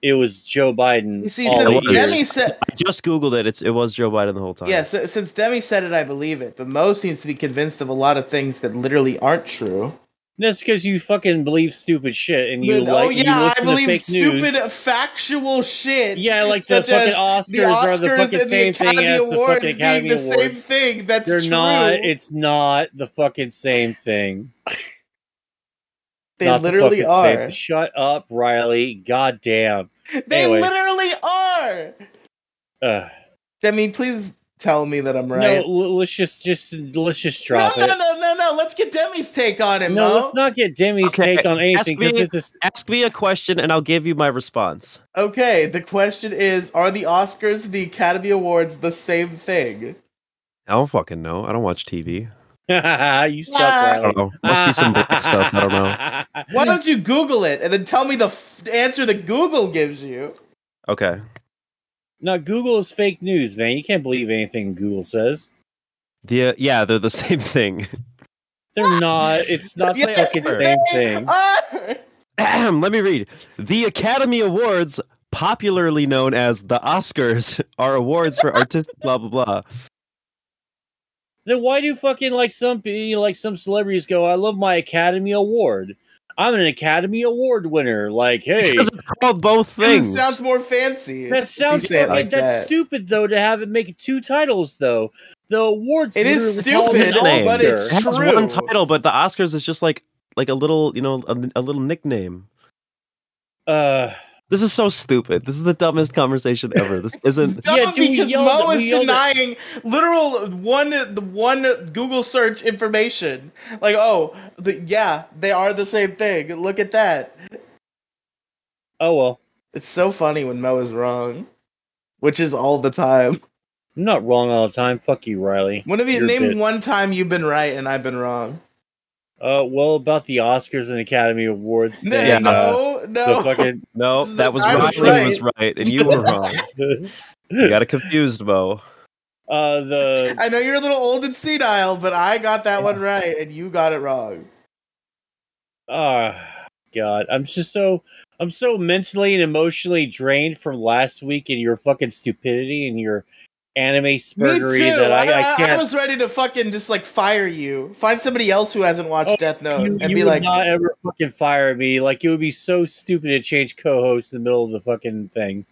it was Joe Biden. You see, since it eight was. years. Demi said, I just googled it. It's it was Joe Biden the whole time. yes, since Demi said it, I believe it. But Moe seems to be convinced of a lot of things that literally aren't true. That's because you fucking believe stupid shit and you But- oh, like oh you yeah, I believe stupid, news. factual shit. Yeah, like the fucking Oscars, the are the fucking and the same thing Academy as the Awards fucking Academy being the Awards. same thing. That's They're true. not. It's not the fucking same thing. they Not the literally same- are. Shut up, Riely. God damn. They Anyway. literally are. I mean, please tell me that I'm No, right. l- let's just just let's just No, drop no, it. no, no, no. Let's get Demi's take on it, No, Moe. let's not get Demi's Okay, take on anything ask because me- this is Ask me a question and I'll give you my response. Okay, the question is Are the Oscars the Academy Awards the same thing? I don't fucking know. I don't watch TV. you suck. I don't know. Must be some black stuff. I don't know. Why don't you Google it and then tell me the f- answer that Google gives you? Okay. No, Google is fake news, man. You can't believe anything Google says. The uh, yeah, they're the same thing. They're not. It's not the Yes, fucking they same thing. are. Let me read. The Academy Awards, popularly known as the Oscars, are awards for artistic blah blah blah. Then why do fucking like some like some celebrities go? I love my Academy Award. I'm an Academy Award winner. Like, hey, Because it's called both 'Cause things. It sounds more fancy. that sounds you say like that's that. stupid though to have it make two titles though. The awards It is stupid, but Oscar. it's it has true. one title, but the Oscars is just like like a little, you know, a, a little nickname. uh This is so stupid. This is the dumbest conversation ever. This isn't. dumb Yeah, because Moe it- is we yelled it. denying literal one the one Google search information. Like, oh, the, yeah, they are the same thing. Look at that. oh well. It's so funny when Moe is wrong, which is all the time. I'm not wrong all the time. Fuck you, Riely. When have you You're name good. one time you've been right and I've been wrong? Uh well about the Oscars and Academy Awards No, thing. Yeah. no, uh, no. fucking No, that was I was Riely was right. right, and you were wrong. You got it confused, Moe. uh the I know you're a little old and senile, but I got that one right and you got it wrong. Ah, God, I'm just so I'm so mentally and emotionally drained from last week and your fucking stupidity and your anime Me spurgery too. that I, I, I, can't. I was ready to fucking just like fire you. Find somebody else who hasn't watched Oh, Death Note you, and you be would like, not ever fucking fire me. Like it would be so stupid to change co-host in the middle of the fucking thing.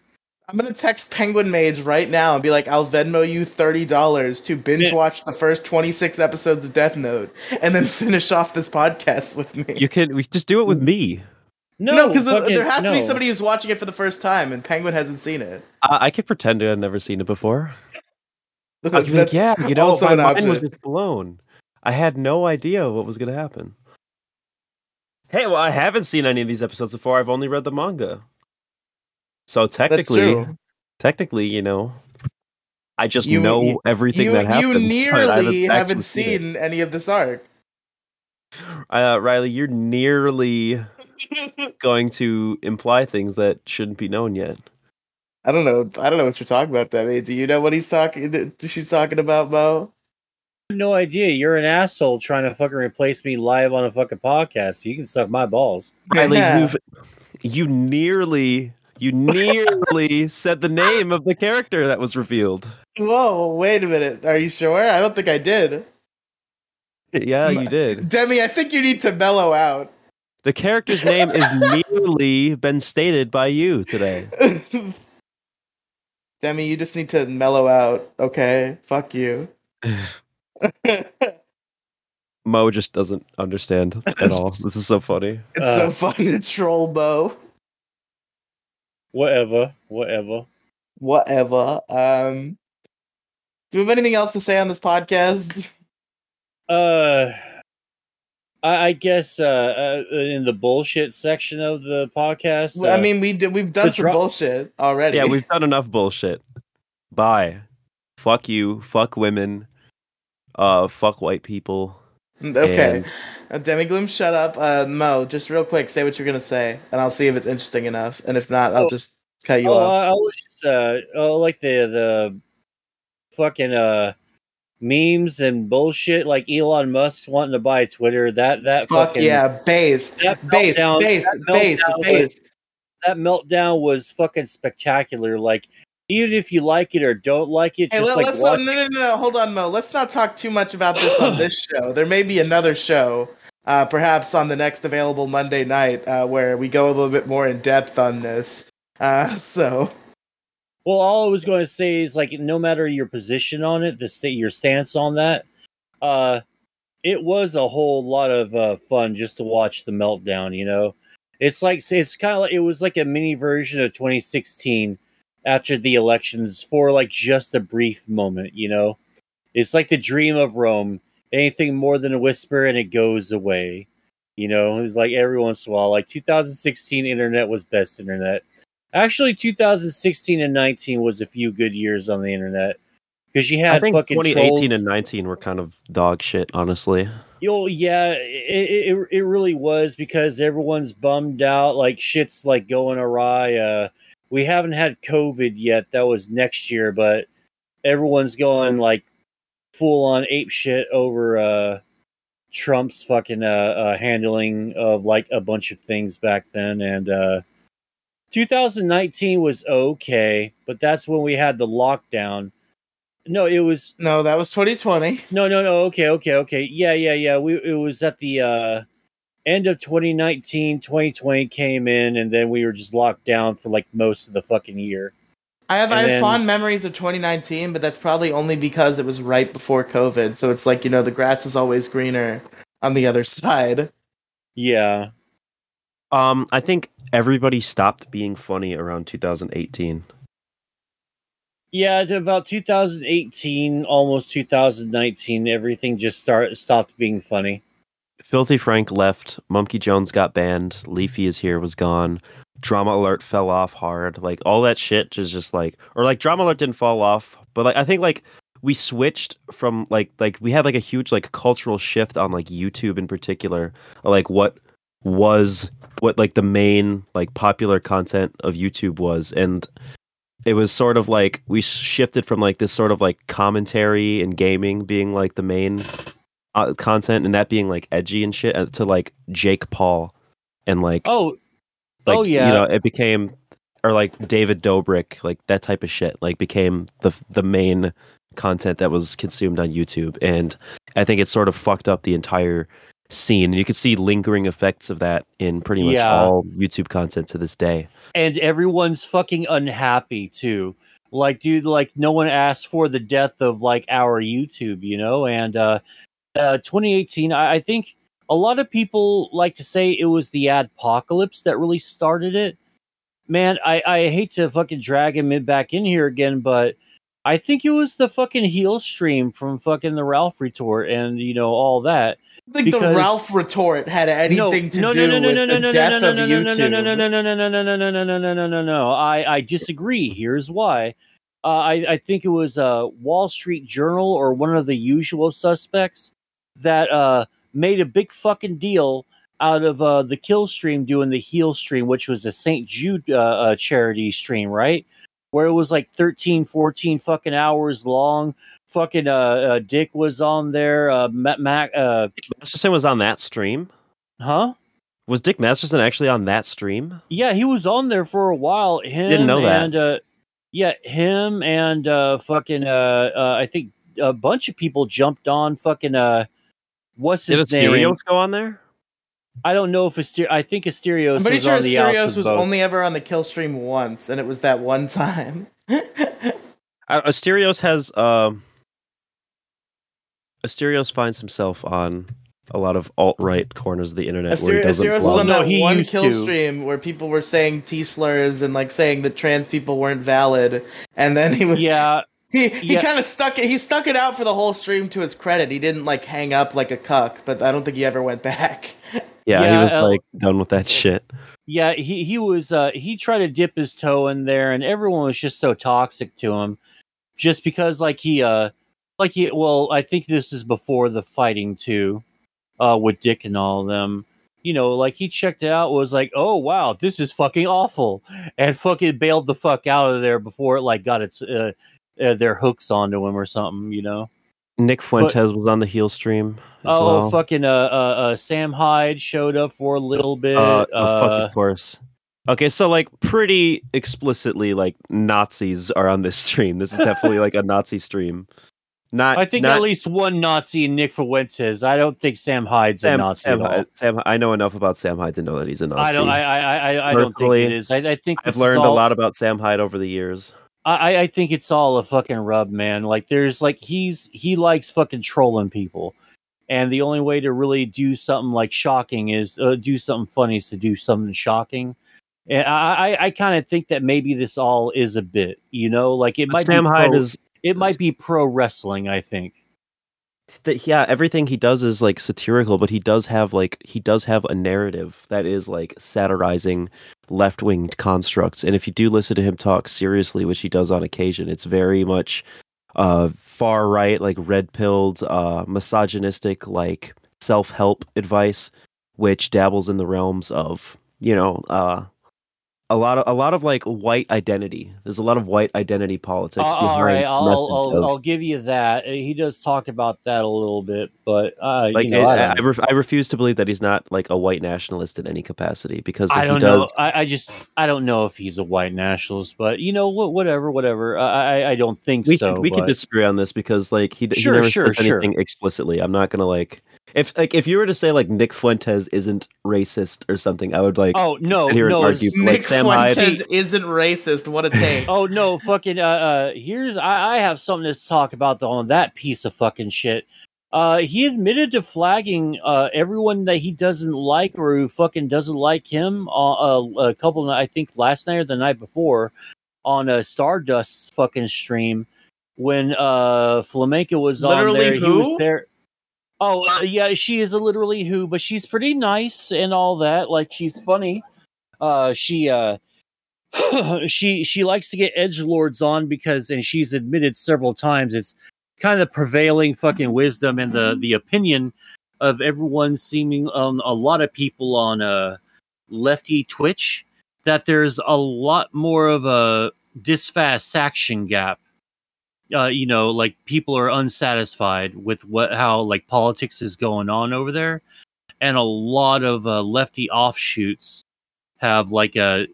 I'm gonna text Penguin Mage right now and be like, I'll Venmo you thirty dollars to binge watch the first twenty six episodes of Death Note and then finish off this podcast with me. You can we just do it with hmm. me. No, because fucking- there has to be somebody who's watching it for the first time, and Penguin hasn't seen it. I, I could pretend I've never seen it before. I could be like, yeah, you know, also my mind was just blown. I had no idea what was going to happen. Hey, well, I haven't seen any of these episodes before. I've only read the manga. So technically, technically, you know, I just You- know you- everything You, that happens. you but I nearly haven't seen seen any of this arc. Uh, Riely, you're nearly going to imply things that shouldn't be known yet. I don't know. I don't know what you're talking about, Demi. Do you know what he's talking? She's talking about, Moe. No idea. You're an asshole trying to fucking replace me live on a fucking podcast. You can suck my balls. Riely, Yeah. you've you nearly you nearly said the name of the character that was revealed. Whoa, wait a minute. Are you sure? I don't think I did. Yeah, you did. Demi, I think you need to mellow out. The character's name is nearly been stated by you today. Demi, you just need to mellow out, okay? Fuck you. it's Moe just doesn't understand at all. This is so funny. It's so Uh. funny to troll Moe. Whatever, whatever. Whatever. Um, do we have anything else to say on this podcast? Uh, I, I guess uh, uh, in the bullshit section of the podcast. Well, I uh, mean, we did. We've done some dro- bullshit already. Yeah, we've done enough bullshit. Bye. Fuck you. Fuck women. Uh, fuck white people. okay. And Uh, Demi Gloom, shut up. Uh, Moe, just real quick, say what you're gonna say, and I'll see if it's interesting enough. And if not, I'll Oh. just cut you oh, off. I, I was just uh, oh, like the the fucking uh memes and bullshit, like Elon Musk wanting to buy Twitter. That that Fuck fucking, yeah, base, that base, meltdown- base, that based, meltdown was- that meltdown was fucking spectacular. Like even if you like it or don't like it, Hey, just let, like watch. not, no, no, no, no, hold on, Moe. Let's not talk too much about this on this show. There may be another show, uh, perhaps on the next available Monday night, uh, where we go a little bit more in depth on this. Uh, so Well, all I was going to say is like no matter your position on it, the state your stance on that, uh, it was a whole lot of uh, fun just to watch the meltdown. You know, it's like it's kind of like it was like a mini version of 2016 after the elections for like just a brief moment. You know, it's like the dream of Rome. Anything more than a whisper and it goes away. You know, it's like every once in a while. Like 2016 internet was best internet. Actually, 2016 and 19 was a few good years on the internet because you I had think fucking 2018 trolls. and 19 were kind of dog shit, honestly. Yo, yeah, it, it it really was because everyone's bummed out, like shit's like going awry. Uh, we haven't had COVID yet; that was next year, but everyone's going like full on ape shit over uh Trump's fucking uh, uh handling of like a bunch of things back then, and uh 2019 was okay, but that's when we had the lockdown. No, it was no, that was 2020. no, no, no. Okay, okay, okay. Yeah, yeah, yeah. We it was at the uh end of 2019, 2020 came in, and then we were just locked down for like most of the fucking year. I have And I have then- fond memories of 2019, but that's probably only because it was right before COVID. So it's like you know the grass is always greener on the other side. Yeah. Um, I think everybody stopped being funny around 2018. Yeah, about 2018, almost 2019, everything just start stopped being funny. Filthy Frank left. Monkey Jones got banned. Leafy is here was gone. Drama Alert fell off hard. Like all that shit is just like, or like Drama Alert didn't fall off, but like I think like we switched from like like we had like a huge like cultural shift on like YouTube in particular, like what was what like the main like popular content of YouTube was, and it was sort of like we shifted from like this sort of like commentary and gaming being like the main uh, content and that being like edgy and shit uh, to like Jake Paul and like Oh, like oh, yeah. you know it became or like David Dobrik like that type of shit like became the the main content that was consumed on YouTube and I think it sort of fucked up the entire scene and you can see lingering effects of that in pretty much Yeah. all YouTube content to this day. and everyone's fucking unhappy too. Like, dude, like no one asked for the death of like our YouTube, you know. And uh, uh 2018, I, I think a lot of people like to say it was the adpocalypse that really started it. Man, I I hate to fucking drag him in back in here again, but I think it was the fucking heel stream from fucking the Ralph retort and you know all that. I think the Ralph retort had anything to no, do no, no, with no, no, the no, death no, of no, no, no, YouTube. No, no, no, no, no, no, no, no, no, no, no, no, no, no, no. I, I disagree. Here's why. Uh, I, I think it was uh, Wall Street Journal or one of the usual suspects that uh, made a big fucking deal out of uh, the kill stream doing the heel stream, which was a St. Jude uh, uh, charity stream, right? Where it was like 13, 14 fucking hours long. Fucking uh, uh, Dick was on there. Uh, Mac, Mac uh, Masterson was on that stream. huh? Was Dick Masterson actually on that stream? Yeah, he was on there for a while. Him Didn't know that. and uh yeah, him and uh fucking uh, uh I think a bunch of people jumped on fucking uh what's Did his name? Asterios go on there? I don't know if Aster- I think Asterios I'm pretty was sure on the outs Asterios of was both. only ever on the kill stream once, and it was that one time. Uh, Asterios has um Asterios finds himself on a lot of alt right corners of the internet where he doesn't Asterios was on that he one kill to. stream where people were saying T slurs and like saying that trans people weren't valid, and then he was Yeah, he he Yeah. kind of stuck it. He stuck it out for the whole stream to his credit. He didn't like hang up like a cuck, but I don't think he ever went back. yeah, Yeah, he was uh, like done with that shit. yeah, he he was uh he tried to dip his toe in there and everyone was just so toxic to him just because like he uh like he well, I think this is before the fighting too uh with Dick and all of them. You know, like he checked it out was like, "Oh wow, this is fucking awful." And fucking bailed the fuck out of there before it like got its uh, uh their hooks onto him or something, you know. Nick Fuentes was on the heel stream Oh, well. fucking uh, uh uh Sam Hyde showed up for a little bit. Uh, Uh, fuck, of course. Okay, so like pretty explicitly, like Nazis are on this stream. This is definitely like a Nazi stream. Not, I think not at least one Nazi in Nick Fuentes. I don't think Sam Hyde's a Nazi Sam, at all. Hyde, Sam. I know enough about Sam Hyde to know that he's a Nazi. I don't. I. I. I, I don't think it is. I, I think I've learned a lot about Sam Hyde over the years. I. I think it's all a fucking rub, man. Like there's like he's he likes fucking trolling people, and the only way to really do something like shocking is uh, do something funny is to do something shocking. And I, I, I kind of think that maybe this all is a bit, you know, like it But might Sam be Hyde pro, is it might be pro wrestling. I think. that yeah everything he does is like satirical but he does have like he does have a narrative that is like satirizing left-wing constructs. And if you do listen to him talk seriously which he does on occasion it's very much uh far right like red pilled uh misogynistic like self-help advice which dabbles in the realms of you know uh a lot of a lot of like white identity. There's a lot of white identity politics. Uh, all behind right, I'll I'll, I'll give you that. Uh, He does talk about that a little bit, but uh, like you know, it- I I, I, ref- I refuse to believe that he's not like a white nationalist in any capacity because I don't does know. I, I just I don't know if he's a white nationalist, but you know what? Whatever, whatever. I I, I don't think we so. could we could disagree on this because like he, d- he Sure, never sure, says sure. anything explicitly i'm not gonna like If like if you were to say like Nick Fuentes isn't racist or something, I would like Oh no, sit here no. argue. it's- Like Nick Sam Hyde. Fuentes isn't racist. What a take. Oh no, fucking uh, uh here's I, I have something to talk about on that piece of fucking shit. Uh he admitted to flagging uh everyone that he doesn't like or who fucking doesn't like him uh, uh, a couple I think last night or the night before on a Stardust fucking stream when uh Flamenco was on Literally there he was who? there Oh uh, yeah, she is a literally who, but she's pretty nice and all that. Like she's funny. Uh she uh she she likes to get edge lords on because and she's admitted several times it's kind of prevailing fucking wisdom and the the opinion of everyone seeming um a lot of people on uh lefty twitch that there's a lot more of a dissatisfaction gap uh you know like people are unsatisfied with what how like politics is going on over there. And a lot of uh, lefty offshoots have like uh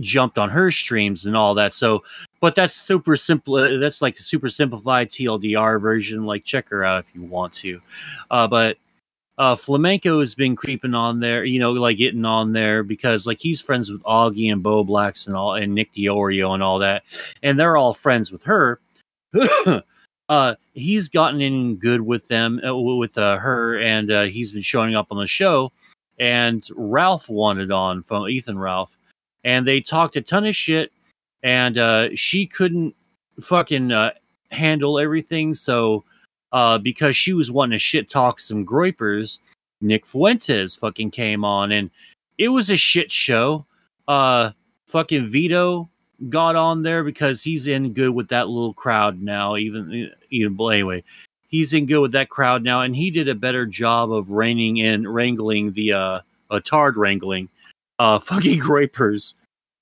jumped on her streams and all that. So but that's super simple uh, that's like a super simplified tldr version. Like check her out if you want to. Uh but uh flamenco has been creeping on there you know like getting on there because like he's friends with augie and bo blacks and all and nick diorio and all that. And they're all friends with her uh he's gotten in good with them uh, with uh, her and uh, he's been showing up on the show. And ralph wanted on from ethan ralph and they talked a ton of shit and uh she couldn't fucking uh, handle everything. So because she was wanting to shit talk some groypers, nick fuentes fucking came on and it was a shit show. Fucking vito got on there because he's in good with that little crowd now even even well, anyway he's in good with that crowd now and he did a better job of reining in wrangling the uh uh, tard wrangling uh fucking groypers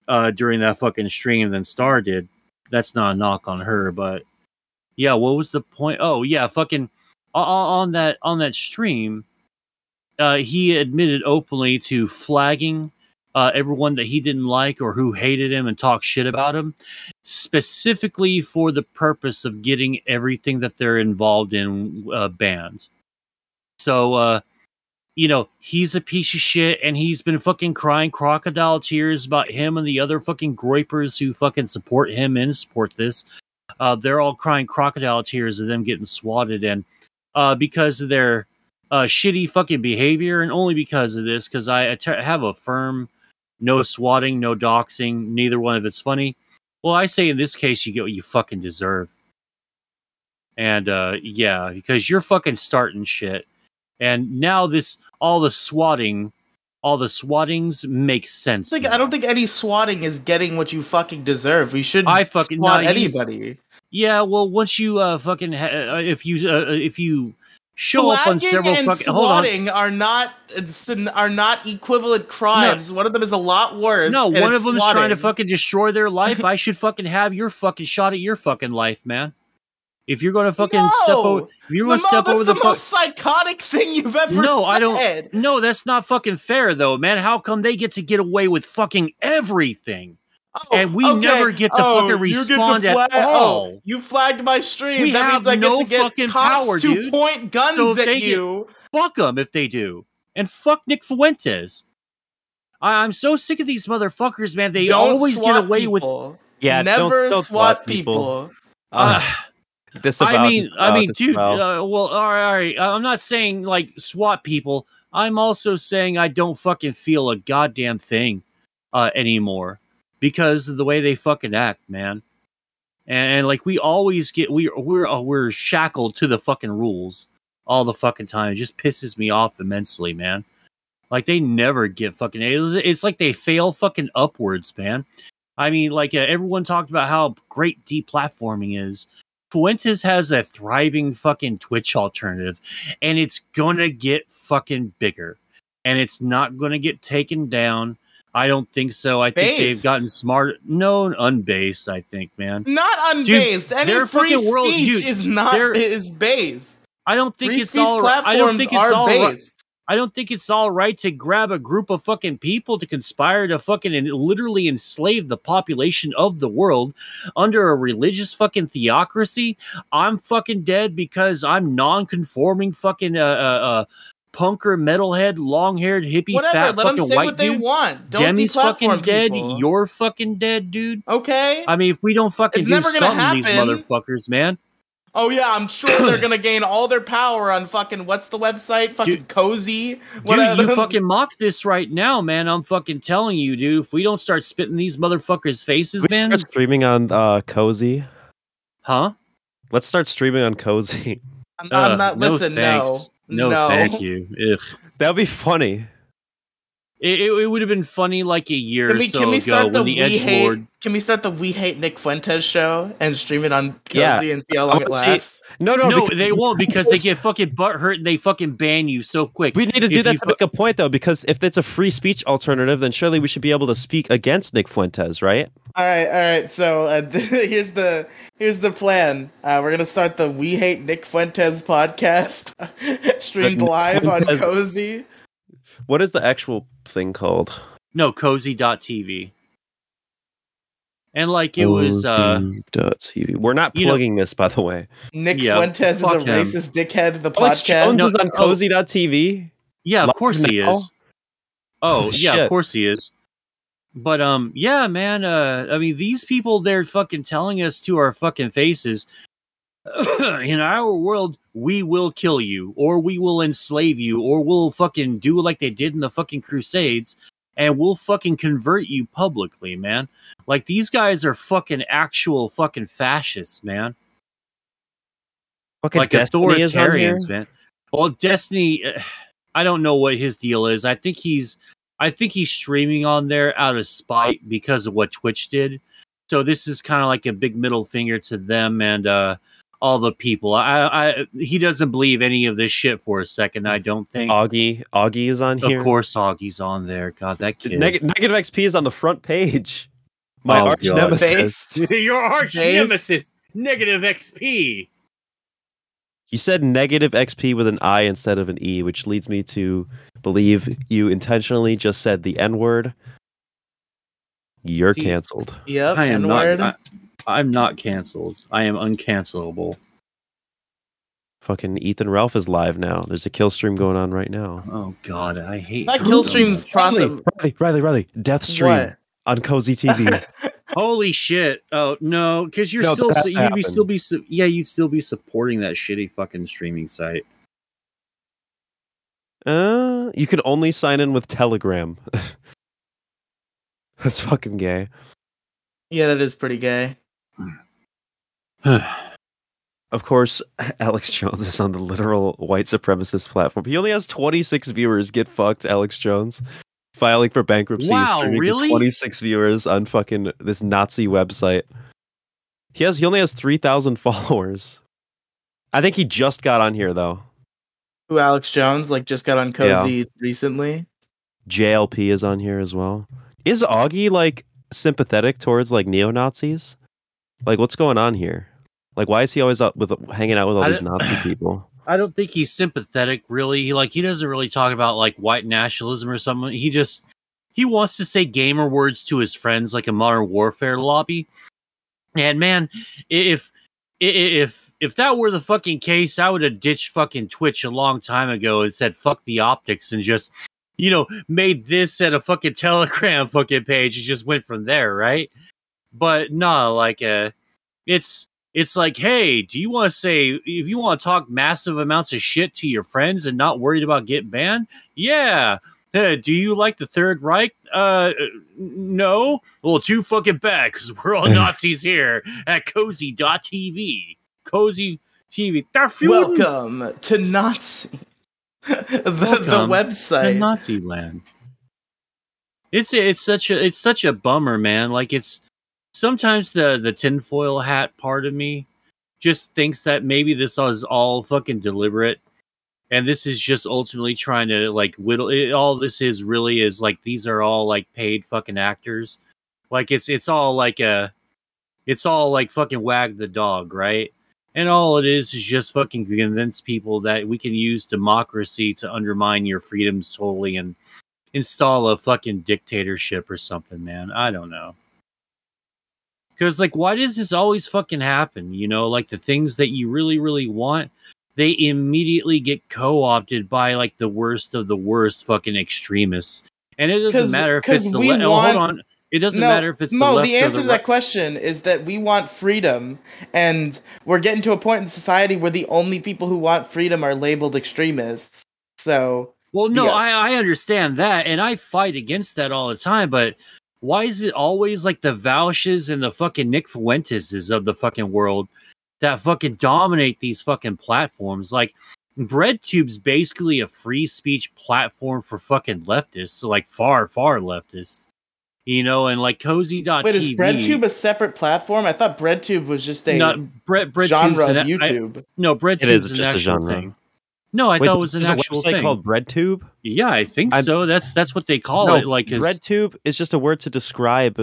uh during that fucking stream than Star did. That's not a knock on her, but yeah, what was the point? Oh yeah, fucking on that on that stream, uh he admitted openly to flagging uh everyone that he didn't like or who hated him and talked shit about him specifically for the purpose of getting everything that they're involved in uh, banned. So uh you know, he's a piece of shit and he's been fucking crying crocodile tears about him and the other fucking groypers who fucking support him and support this. Uh, they're all crying crocodile tears of them getting swatted and uh, because of their uh, shitty fucking behavior and only because of this, because I have a firm no swatting, no doxing, neither one of it's funny. Well, I say in this case, you get what you fucking deserve. And uh, yeah, because you're fucking starting shit. And now this all the swatting, all the swattings make sense. Like, I don't think any swatting is getting what you fucking deserve. We shouldn't I fucking- swat no, anybody. Yeah, well, once you uh fucking ha- uh, if you uh, if you show up on several and fucking hold on. swatting are not are not equivalent crimes. One of them is a lot worse. No, one of them is trying to fucking destroy their life. I should fucking have your fucking shot at your fucking life, man. If you're gonna fucking step over, if you're gonna step over the, the, fuck. most psychotic thing you've ever No, said. I don't- No, that's not fucking fair, though, man. How come they get to get away with fucking everything? Oh, and we never get to Oh, fucking you get to respond at flag- all. Oh, you flagged my stream. We that have means I get no to get cops power, to dude. point guns So at they get- you. Fuck them if they do, and fuck Nick Fuentes. I- I'm so sick of these motherfuckers, man. They don't always swat get away with. people. Yeah, don't- never don't swat swat people. people. Uh, Disavow, I mean, I mean, dude. Uh, well, all right, all right. I'm not saying like SWAT people. I'm also saying I don't fucking feel a goddamn thing uh, anymore because of the way they fucking act, man. And, and like we always get, we we're uh, we're shackled to the fucking rules all the fucking time. It just pisses me off immensely, man. Like they never get fucking. It's, it's like they fail fucking upwards, man. I mean, like uh, everyone talked about how great deplatforming is. Fuentes has a thriving fucking Twitch alternative, and it's gonna get fucking bigger, and it's not gonna get taken down. I don't think so. I think they've gotten smart. No, unbased. I think, man. Not unbased. Any their free fucking world- speech dude, is not is based. I don't think Free it's speech all. right- I don't think it's all. right- based. I don't think it's all right to grab a group of fucking people to conspire to fucking and literally enslave the population of the world under a religious fucking theocracy. I'm fucking dead because I'm non-conforming fucking uh, uh, uh punker, metalhead, long haired, hippie, Whatever. fat Let them say white what they want. Don't Demi's fucking deplatform dead. people. You're fucking dead, dude. okay. I mean, if we don't fucking It's do never gonna something, to these motherfuckers, man. Oh yeah, I'm sure they're gonna gain all their power on fucking what's the website? Fucking Dude- cozy. Dude, you fucking mock this right now, man. I'm fucking telling you, dude. If we don't start spitting these motherfuckers' faces, we man, start streaming on uh, Cozy. huh? Let's start streaming on Cozy. I'm, I'm not. no Listen, thanks. no, No, thank you. Ugh. That'd be funny. It, it, it would have been funny like a year Can or so can we ago start the when we the Edge hate? Lord. Can we start the we hate Nick Fuentes show and stream it on Cozy Yeah. and see how long it see, lasts? No, no, No, because- they won't because they get fucking butt hurt and they fucking ban you so quick. We need to do If that you to make a point, though, because if it's a free speech alternative, then surely we should be able to speak against Nick Fuentes, right? All right, all right. So uh, here's the here's the plan. Uh, we're gonna start the We Hate Nick Fuentes podcast, streamed Nick live on Cozy. What is the actual thing called? No, cozy.tv. And like it was uh Cozy.tv. We're not you know- plugging this, by the way. Nick Yeah, Fuentes is a him. racist dickhead. The Alex podcast. Jones No, is on oh. Cozy.tv. yeah, of Live course he is. Oh, Oh, yeah, shit. of course he is. But um yeah, man, uh I mean these people they're fucking telling us to our fucking faces in our world we will kill you or we will enslave you or we'll fucking do like they did in the fucking crusades and we'll fucking convert you publicly, man. Like these guys are fucking actual fucking fascists, man. Fucking like Destiny authoritarians, man. Well, Destiny, I don't know what his deal is. I think he's, I think he's streaming on there out of spite because of what Twitch did. So this is kind of like a big middle finger to them and uh all the people. I, I, he doesn't believe any of this shit for a second. I don't think. Augie, Augie is on here. of course, Augie's on there. God, that kid. Neg- negative XP is on the front page. My Oh, arch God. nemesis. Your arch Base. nemesis, negative XP. You said negative XP with an I instead of an E, which leads me to believe you intentionally just said the N word. You're canceled. Yep. I am N-word. not. I, I'm not canceled. I am uncancelable. Fucking Ethan Ralph is live now. There's a kill stream going on right now. Oh God, I hate That him kill so stream's much. process. Riely, Riely, Riely, death stream What? on Cozy TV. Holy shit! Oh no, because you're No, still that you'd be still be su- yeah you'd still be supporting that shitty fucking streaming site. uh, you can only sign in with Telegram. That's fucking gay. Yeah, that is pretty gay. Of course, Alex Jones is on the literal white supremacist platform. He only has 26 viewers. Get fucked, Alex Jones. Filing for bankruptcy. Wow, really? 26 viewers on fucking this Nazi website. He has. He only has 3,000 followers. I think he just got on here though. Who Alex Jones like just got on Cozy recently. JLP is on here as well. Is Augie like sympathetic towards like neo Nazis? Like, what's going on here? Like, why is he always up with hanging out with all I these Nazi people? I don't think he's sympathetic. Really, He, like he doesn't really talk about like white nationalism or something. He just he wants to say gamer words to his friends like a modern warfare lobby. And man, if if if that were the fucking case, I would have ditched fucking Twitch a long time ago and said fuck the optics and just you know made this at a fucking Telegram fucking page and just went from there, right? But nah, like uh, it's it's like, hey, do you want to say if you want to talk massive amounts of shit to your friends and not worried about getting banned? Yeah. Hey, do you like the Third Reich? Uh, no. Well, too fucking bad because we're all Nazis here at Cozy.tv. Cozy TV. Welcome to Nazi. the Welcome the to website. Nazi land. It's it's such a it's such a bummer, man. Like it's sometimes the the tinfoil hat part of me just thinks that maybe this is all fucking deliberate, and this is just ultimately trying to like whittle. It, all this is really is like these are all like paid fucking actors. Like it's it's all like a, it's all like fucking wag the dog, right? And all it is is just fucking convince people that we can use democracy to undermine your freedoms totally and install a fucking dictatorship or something, man. I don't know. Because, like, why does this always fucking happen? You know, like the things that you really, really want, they immediately get co-opted by like the worst of the worst fucking extremists. And it doesn't matter if it's the le- oh, hold on. It doesn't No, matter if it's Moe, the left the answer the to right. that question is that we want freedom, and we're getting to a point in society where the only people who want freedom are labeled extremists. So Well, no, the- I, I understand that, and I fight against that all the time. But why is it always like the Vaushes and the fucking Nick Fuenteses of the fucking world that fucking dominate these fucking platforms? Like, BreadTube's basically a free speech platform for fucking leftists, like far, far leftists. You know, and like Cozy.tv. wait, is BreadTube a separate platform? I thought BreadTube was just a not Bread, BreadTube's genre of an- I- YouTube. no, BreadTube is BreadTube's an just a actual genre. thing. No, I Wait, thought it was an there's a actual website thing. called BreadTube. yeah, I think I'm- so. That's that's what they call no, it. Like, 'cause- BreadTube is just a word to describe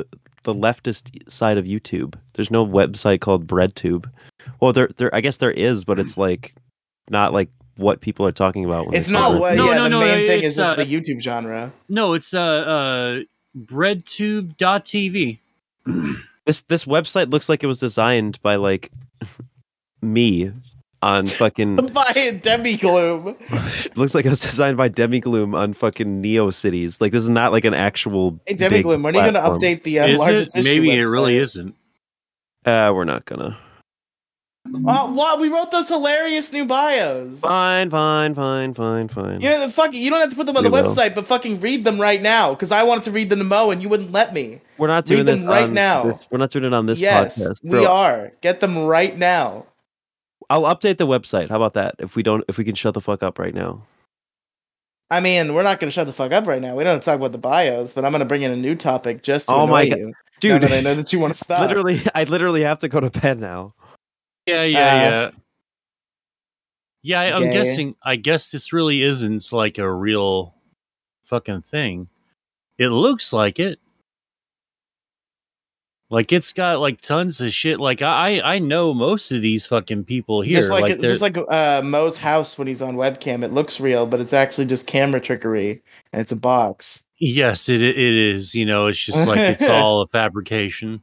the leftist side of YouTube. There's no website called BreadTube. Well, there, there. I guess there is, but it's like not like what people are talking about. When It's not BreadTube. what. No, yeah, no, the no, main thing it's, is just uh, the YouTube genre. No, it's uh uh breadtube.tv. This this website looks like it was designed by like me on fucking. By Demi Gloom. looks like it was designed by Demigloom on fucking Neocities. Like this is not like an actual. Hey, Demi Gloom, when are you going to update the uh, Is largest it? issue Maybe it really isn't. Uh, we're not gonna. Uh, wow, we wrote those hilarious new bios. Fine, fine, fine, fine, fine. Yeah, fuck it. You don't have to put them on We the will. website, but fucking read them right now. Because I wanted to read them to Moe, and you wouldn't let me. We're not Read doing them this right on now. this- we're not doing it on this yes, podcast. we are. Get them right now. I'll update the website. How about that? If we don't, if we can shut the fuck up right now. I mean, we're not going to shut the fuck up right now. We don't have to talk about the bios, but I'm going to bring in a new topic just to Oh annoy my God. you. now Dude, that I know that you want to stop. literally, I literally have to go to bed now. Yeah, yeah, Uh, yeah. Yeah, I- I'm gay. guessing. I guess this really isn't like a real fucking thing. It looks like it. Like it's got like tons of shit. Like I, I I know most of these fucking people here. just like, they're- just like uh, Moe's house when he's on webcam, it looks real, but it's actually just camera trickery, and it's a box. yes, it it is. You know, it's just like it's all a fabrication.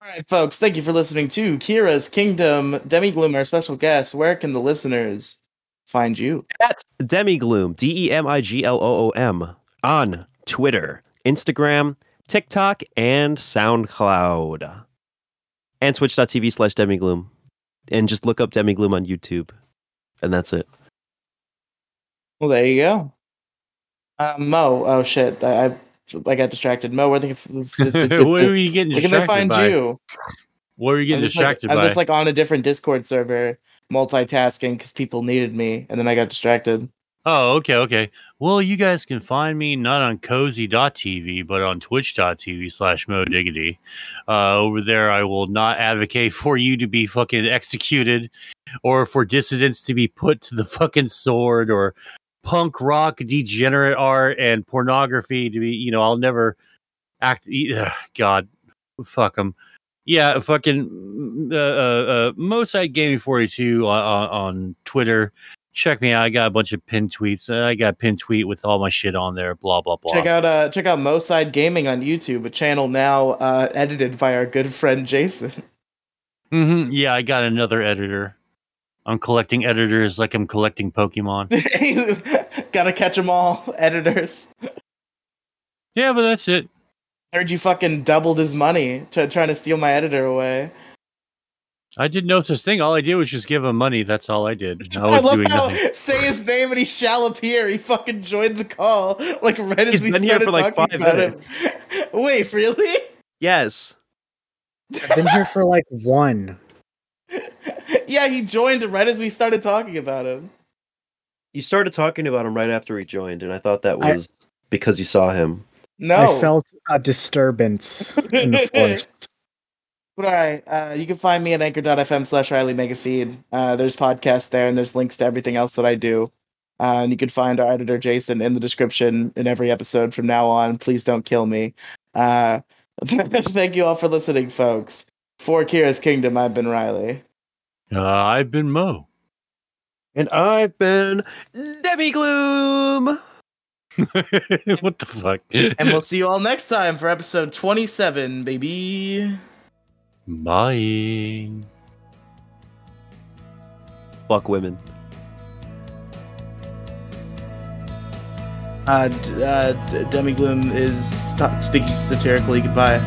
All right, folks, thank you for listening to Kira's Kingdom. Demi Gloom, our special guest. Where can the listeners find you? At Demigloom, D E M I G L O O M, on Twitter, Instagram, TikTok, and SoundCloud. And twitch.tv slash Demigloom. And just look up Demigloom on YouTube. And that's it. Well, there you go. Uh, Moe, oh shit, I, I I got distracted. Moe, where the, f- f- what f- were you getting distracted? where can they distracted find by? you? What were you getting I'm like, distracted I'm just like on a different Discord server, multitasking because people needed me, and then I got distracted. Oh, okay, okay. Well, you guys can find me not on cozy.tv, but on twitch.tv slash modiggity. Uh, over there, I will not advocate for you to be fucking executed or for dissidents to be put to the fucking sword or punk rock degenerate art and pornography to be, you know, I'll never act. ugh, God, fuck them. Yeah, fucking uh, uh, uh, Mosite Gaming 42 on, on, on Twitter check me out. I got a bunch of pin tweets. Uh, I got a pin tweet with all my shit on there. Blah blah blah. Check out uh check out Moside Gaming on YouTube, a channel now uh, edited by our good friend Jason. Mm-hmm. Yeah, I got another editor. I'm collecting editors like I'm collecting Pokemon. Gotta catch them all, editors. yeah, but that's it. I Heard you fucking doubled his money to, trying to steal my editor away. I did no such thing. All I did was just give him money. That's all I did. I I, love doing how nothing. say his name and he shall appear. He fucking joined the call like right as He's we been here started for, like, talking five about minutes. him. Wait, really? Yes. I've been here for like one. yeah, he joined right as we started talking about him. You started talking about him right after he joined, and I thought that I- was because you saw him. No, I felt a disturbance in the force. But all right, uh, you can find me at anchor.fm slash Riley Megafeed. Uh, there's podcasts there, and there's links to everything else that I do. Uh, and you can find our editor Jason in the description in every episode from now on. Please don't kill me. Uh, thank you all for listening, folks. For Kira's Kingdom, I've been Riely. Uh, I've been Moe. And I've been Debbie Gloom. what the fuck? And we'll see you all next time for episode 27, baby. Bye. Fuck women. Uh, d- uh, D- Demi Gloom is st- speaking satirically. Goodbye.